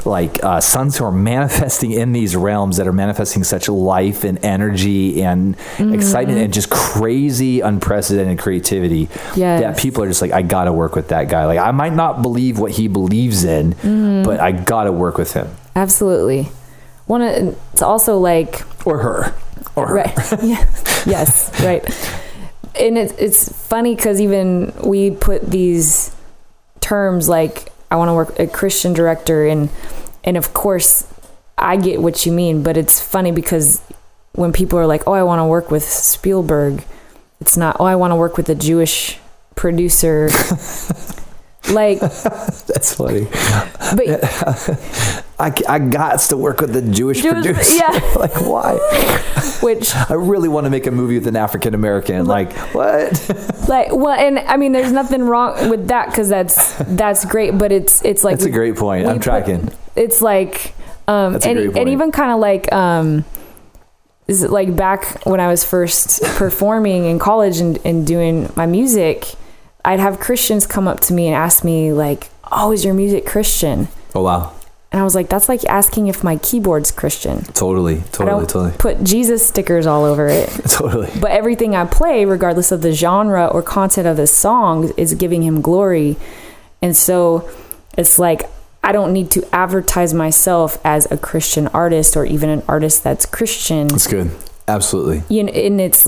like uh, sons who are manifesting in these realms that are manifesting such life and energy and Mm-hmm. excitement and just crazy unprecedented creativity Yes. that people are just like I got to work with that guy like I might not believe what he believes in Mm-hmm. but I got to work with him absolutely. One it's also like or her or her. right yeah yes right and it's it's funny because even we put these terms like i want to work a christian director and and of course i get what you mean but it's funny because when people are like oh i want to work with spielberg it's not oh i want to work with a jewish producer Like, That's funny. but I, I got to work with the Jewish, Jewish- producer. yeah. like, why? which I really want to make a movie with an African American. Like, what? like well and i mean there's nothing wrong with that because that's that's great but it's it's like That's a great point. I'm put- tracking. it's like um That's and, and even kind of like um is it like back when i was first performing in college and, and doing my music i'd have christians come up to me and ask me like oh is your music christian Oh, wow. and i was like that's like asking if my keyboard's christian Totally. Totally. Totally. put jesus stickers all over it Totally. but everything I play, regardless of the genre or content of the song, is giving him glory. And so it's like I don't need to advertise myself as a Christian artist or even an artist that's Christian. That's good. Absolutely. You know, and it's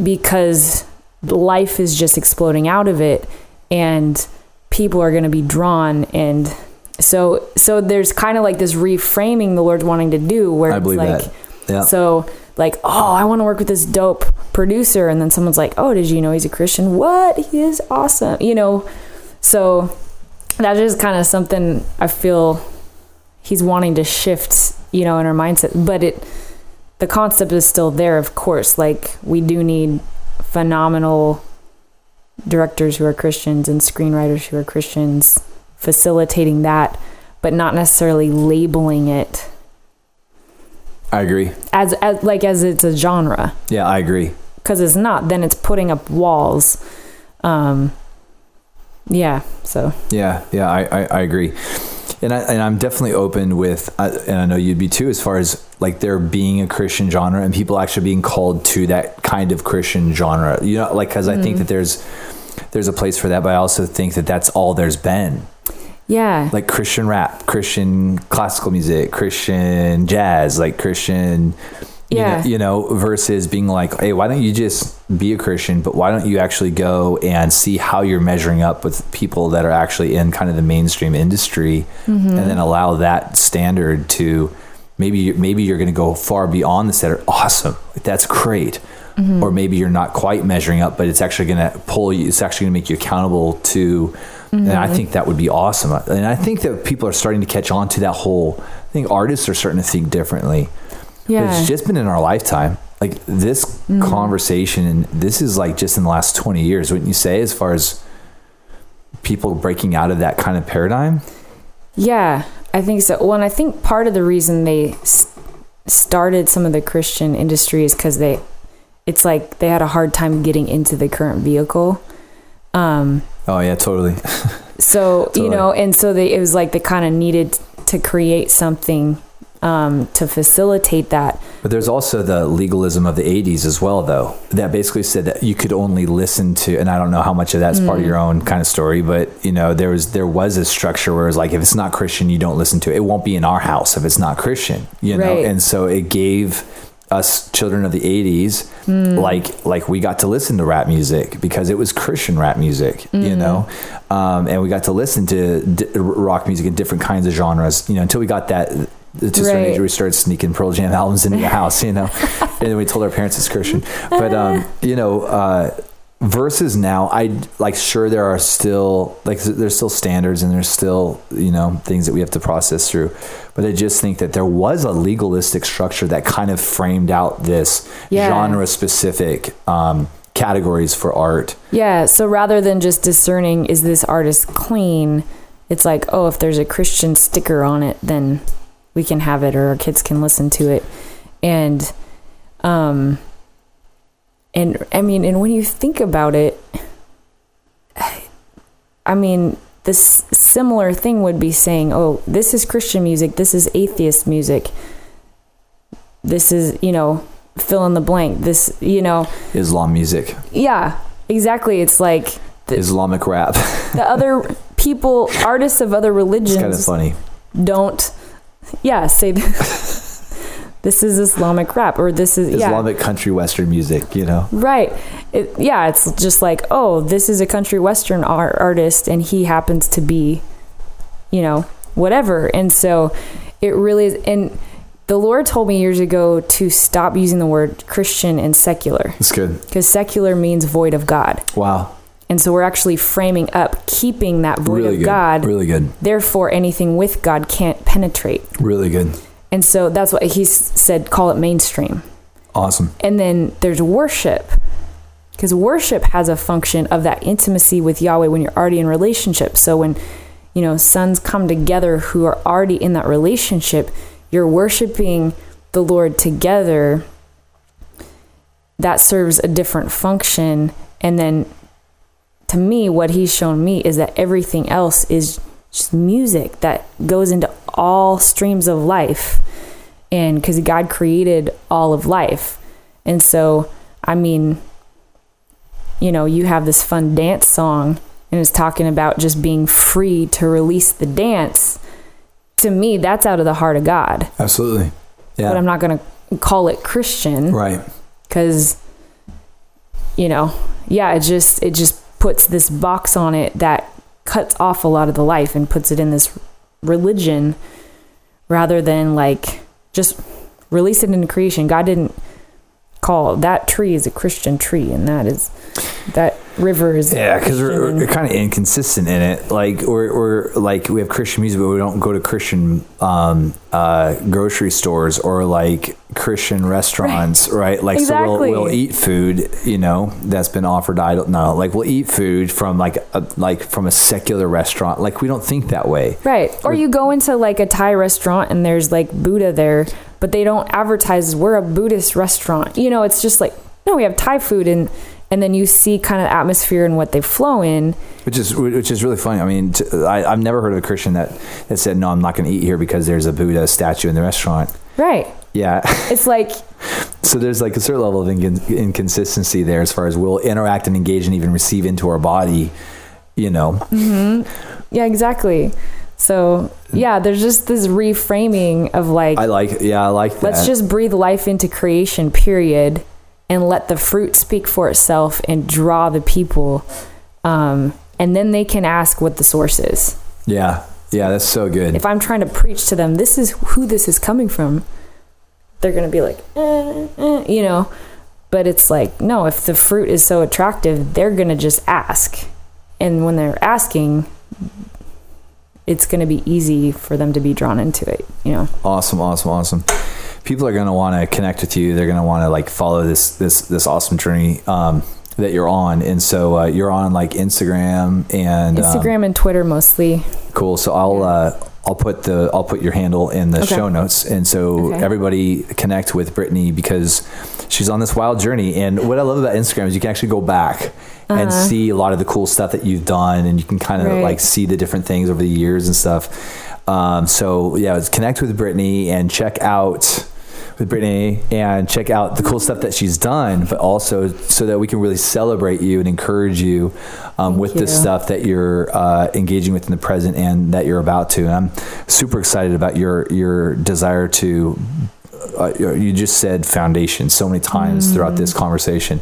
because life is just exploding out of it and people are going to be drawn and so so there's kind of like this reframing the Lord's wanting to do where I it's believe like that. Yeah. so, like, oh, I want to work with this dope producer, and then someone's like, oh, did you know he's a Christian? What? He is awesome, you know. So that's just kind of something I feel he's wanting to shift, you know, in our mindset. But it, the concept is still there, of course. Like we do need phenomenal directors who are Christians and screenwriters who are Christians facilitating that, but not necessarily labeling it I agree. as, as like as it's a genre Yeah, I agree. because it's not then it's putting up walls um yeah so Yeah, yeah, I, I, I agree, and I and I'm definitely open with, and I know you'd be too, as far as like there being a Christian genre and people actually being called to that kind of Christian genre. You know, like because I think that mm. there's there's a place for that, but I also think that that's all there's been, yeah like Christian rap, Christian classical music, Christian jazz, like Christian. You know- Yeah. you know, versus being like, hey, why don't you just be a Christian, but why don't you actually go and see how you're measuring up with people that are actually in kind of the mainstream industry, Mm-hmm. and then allow that standard to maybe maybe you're going to go far beyond the standard. Awesome, that's great. Mm-hmm. Or maybe you're not quite measuring up, but it's actually going to pull you. It's actually going to make you accountable to. And I Mm-hmm. think that would be awesome. And I think that people are starting to catch on to that whole. I think artists are starting to think differently. But yeah Mm-hmm. it's just been in our lifetime. Like this conversation, and this is like just in the last 20 years, wouldn't you say, as far as people breaking out of that kind of paradigm? yeah i think so well and i think part of the reason they started some of the christian industry is because they it's like they had a hard time getting into the current vehicle um Oh, yeah, totally. so you know and so they it was like they kind of needed to create something um to facilitate that But there's also the legalism of the 80s as well, though, that basically said that you could only listen to, and I don't know how much of that's part of your own kind of story, but you know, there was there was a structure where it was like, if it's not Christian, you don't listen to it. It won't be in our house if it's not Christian, you know. Right. And so it gave us children of the 80s like like we got to listen to rap music because it was christian rap music you know um, and we got to listen to d- rock music in different kinds of genres you know until we got that to a certain Right. age we started sneaking Pearl Jam albums into the house, you know, and then we told our parents it's Christian. But um, you know, uh, versus now, I like sure there are still like there's still standards and there's still you know things that we have to process through. But I just think that there was a legalistic structure that kind of framed out this Yeah. genre specific um, categories for art. Yeah, so rather than just discerning is this artist clean, it's like, oh, if there's a Christian sticker on it, then we can have it or our kids can listen to it. And um and I mean, and when you think about it, I mean, this similar thing would be saying, "Oh, this is Christian music, this is atheist music. This is, you know, fill in the blank. This, you know, Islam music, yeah, exactly. It's like the, Islamic rap. the other people, artists of other it's kind of funny. don't, yeah, say this is Islamic rap or this is yeah, Islamic country western music, you know. right. It, yeah, it's just like oh, this is a country western art, artist, and he happens to be, you know, whatever. And so, it really is. And the Lord told me years ago to stop using the word Christian and secular It's good. because secular means void of God. Wow. And so we're actually framing up keeping that void Really of good. God. Really good. Therefore, anything with God can't penetrate. Really good. And so that's what he said, call it mainstream. Awesome. And then there's worship. Because worship has a function of that intimacy with Yahweh when you're already in relationship. So when, you know, sons come together who are already in that relationship, you're worshiping the Lord together. That serves a different function. And then to me, what he's shown me is that everything else is just music that goes into all streams of life. And because God created all of life. And so, I mean, you know, you have this fun dance song and it's talking about just being free to release the dance. To me, that's out of the heart of God. Absolutely. Yeah. But I'm not going to call it Christian right. because you know yeah it just it just puts this box on it that cuts off a lot of the life and puts it in this religion rather than like just release it into creation. God didn't call that tree is a christian tree and that is that river is Yeah, because we're, we're kind of inconsistent in it. Like we're, we're like we have Christian music, but we don't go to Christian um, uh, grocery stores or like Christian restaurants, right? Like so we'll, we'll eat food, you know, that's been offered. I don't know. Like we'll eat food from like a, like from a secular restaurant. Like we don't think that way. Right. Or you go into like a Thai restaurant and there's like Buddha there, but they don't advertise we're a Buddhist restaurant. You know, it's just like no, we have Thai food and and then you see kind of the atmosphere and what they flow in. Which is which is really funny. I mean, t- I, have never heard of a Christian that that said, "No, I'm not going to eat here because there's a Buddha statue in the restaurant." Right. Yeah. It's like So there's like a certain level of incon- inconsistency there as far as we'll interact and engage and even receive into our body, you know. Hmm. yeah, exactly. So, yeah, there's just this reframing of like I like, yeah, I like that. let's just breathe life into creation period and let the fruit speak for itself and draw the people um, and then they can ask what the source is yeah, yeah, that's so good. if i'm trying to preach to them this is who this is coming from they're gonna be like eh, eh, you know but it's like no if the fruit is so attractive they're gonna just ask and when they're asking it's gonna be easy for them to be drawn into it you know Awesome, awesome, awesome. People are going to want to connect with you. They're going to want to like follow this this this awesome journey um, that you're on. And so uh, you're on like Instagram and um, instagram and twitter mostly Cool. So I'll uh, I'll put the I'll put your handle in the Okay. show notes, and so Okay. everybody connect with Brittany because she's on this wild journey. And what I love about Instagram is you can actually go back and see a lot of the cool stuff that you've done, and you can kind of Uh-huh. Right. like see the different things over the years and stuff. Um, so yeah, connect with Brittany and check out with Brittany and check out the cool stuff that she's done, but also so that we can really celebrate you and encourage you um, with the stuff that you're uh, engaging with in the present and that you're about to. And I'm super excited about your your desire to. Uh, you just said foundation so many times throughout this conversation,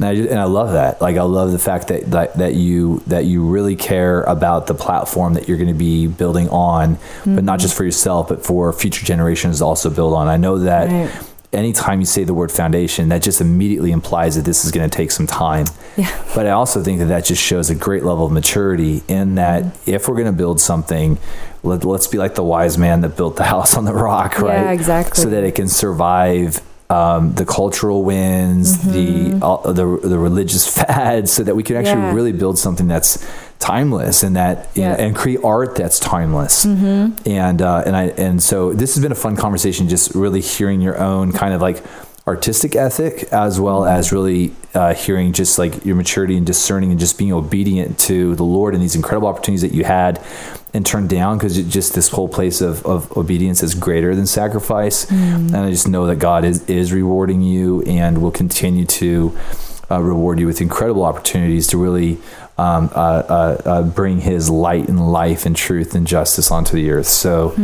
and I, and I love that. Like I love the fact that, that that you that you really care about the platform that you're going to be building on, but not mm-hmm. just for yourself, but for future generations to also build on. I know that Right. anytime you say the word foundation, that just immediately implies that this is going to take some time. Yeah. But I also think that that just shows a great level of maturity in that mm-hmm. if we're going to build something, let, let's be like the wise man that built the house on the rock, right? Yeah, exactly. So that it can survive. Um, the cultural winds, the all, the the religious fads, so that we can actually Mm-hmm. Yeah. really build something that's timeless and that Yeah. Mm-hmm. and create art that's timeless. And uh, and I and so this has been a fun conversation, just really hearing your own kind of like artistic ethic as well Mm-hmm. as really uh, hearing just like your maturity and discerning and just being obedient to the Lord and these incredible opportunities that you had and turned down because just this whole place of, of obedience is greater than sacrifice. Mm-hmm. And I just know that God is, is rewarding you and will continue to uh, reward you with incredible opportunities to really um, uh, uh, uh, bring His light and life and truth and justice onto the earth. So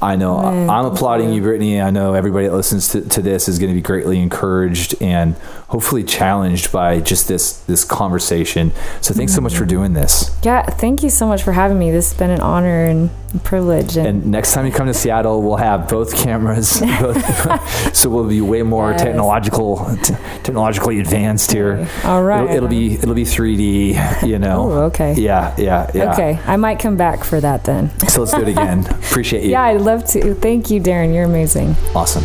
I know. I'm applauding you, Brittany. I know everybody that listens to, to this is going to be greatly encouraged and hopefully challenged by just this this conversation. So thanks so much for doing this. Yeah, thank you so much for having me. This has been an honor and privilege. And, And next time you come to Seattle, we'll have both cameras, both, so we'll be way more Yes. technological, t- technologically advanced here. All right. it'll, it'll be it'll be 3D. You know. Oh, okay. Yeah, yeah, yeah. okay, I might come back for that then. So let's do it again. Appreciate you. Yeah, I'd love to. Thank you, Darren. You're amazing. Awesome.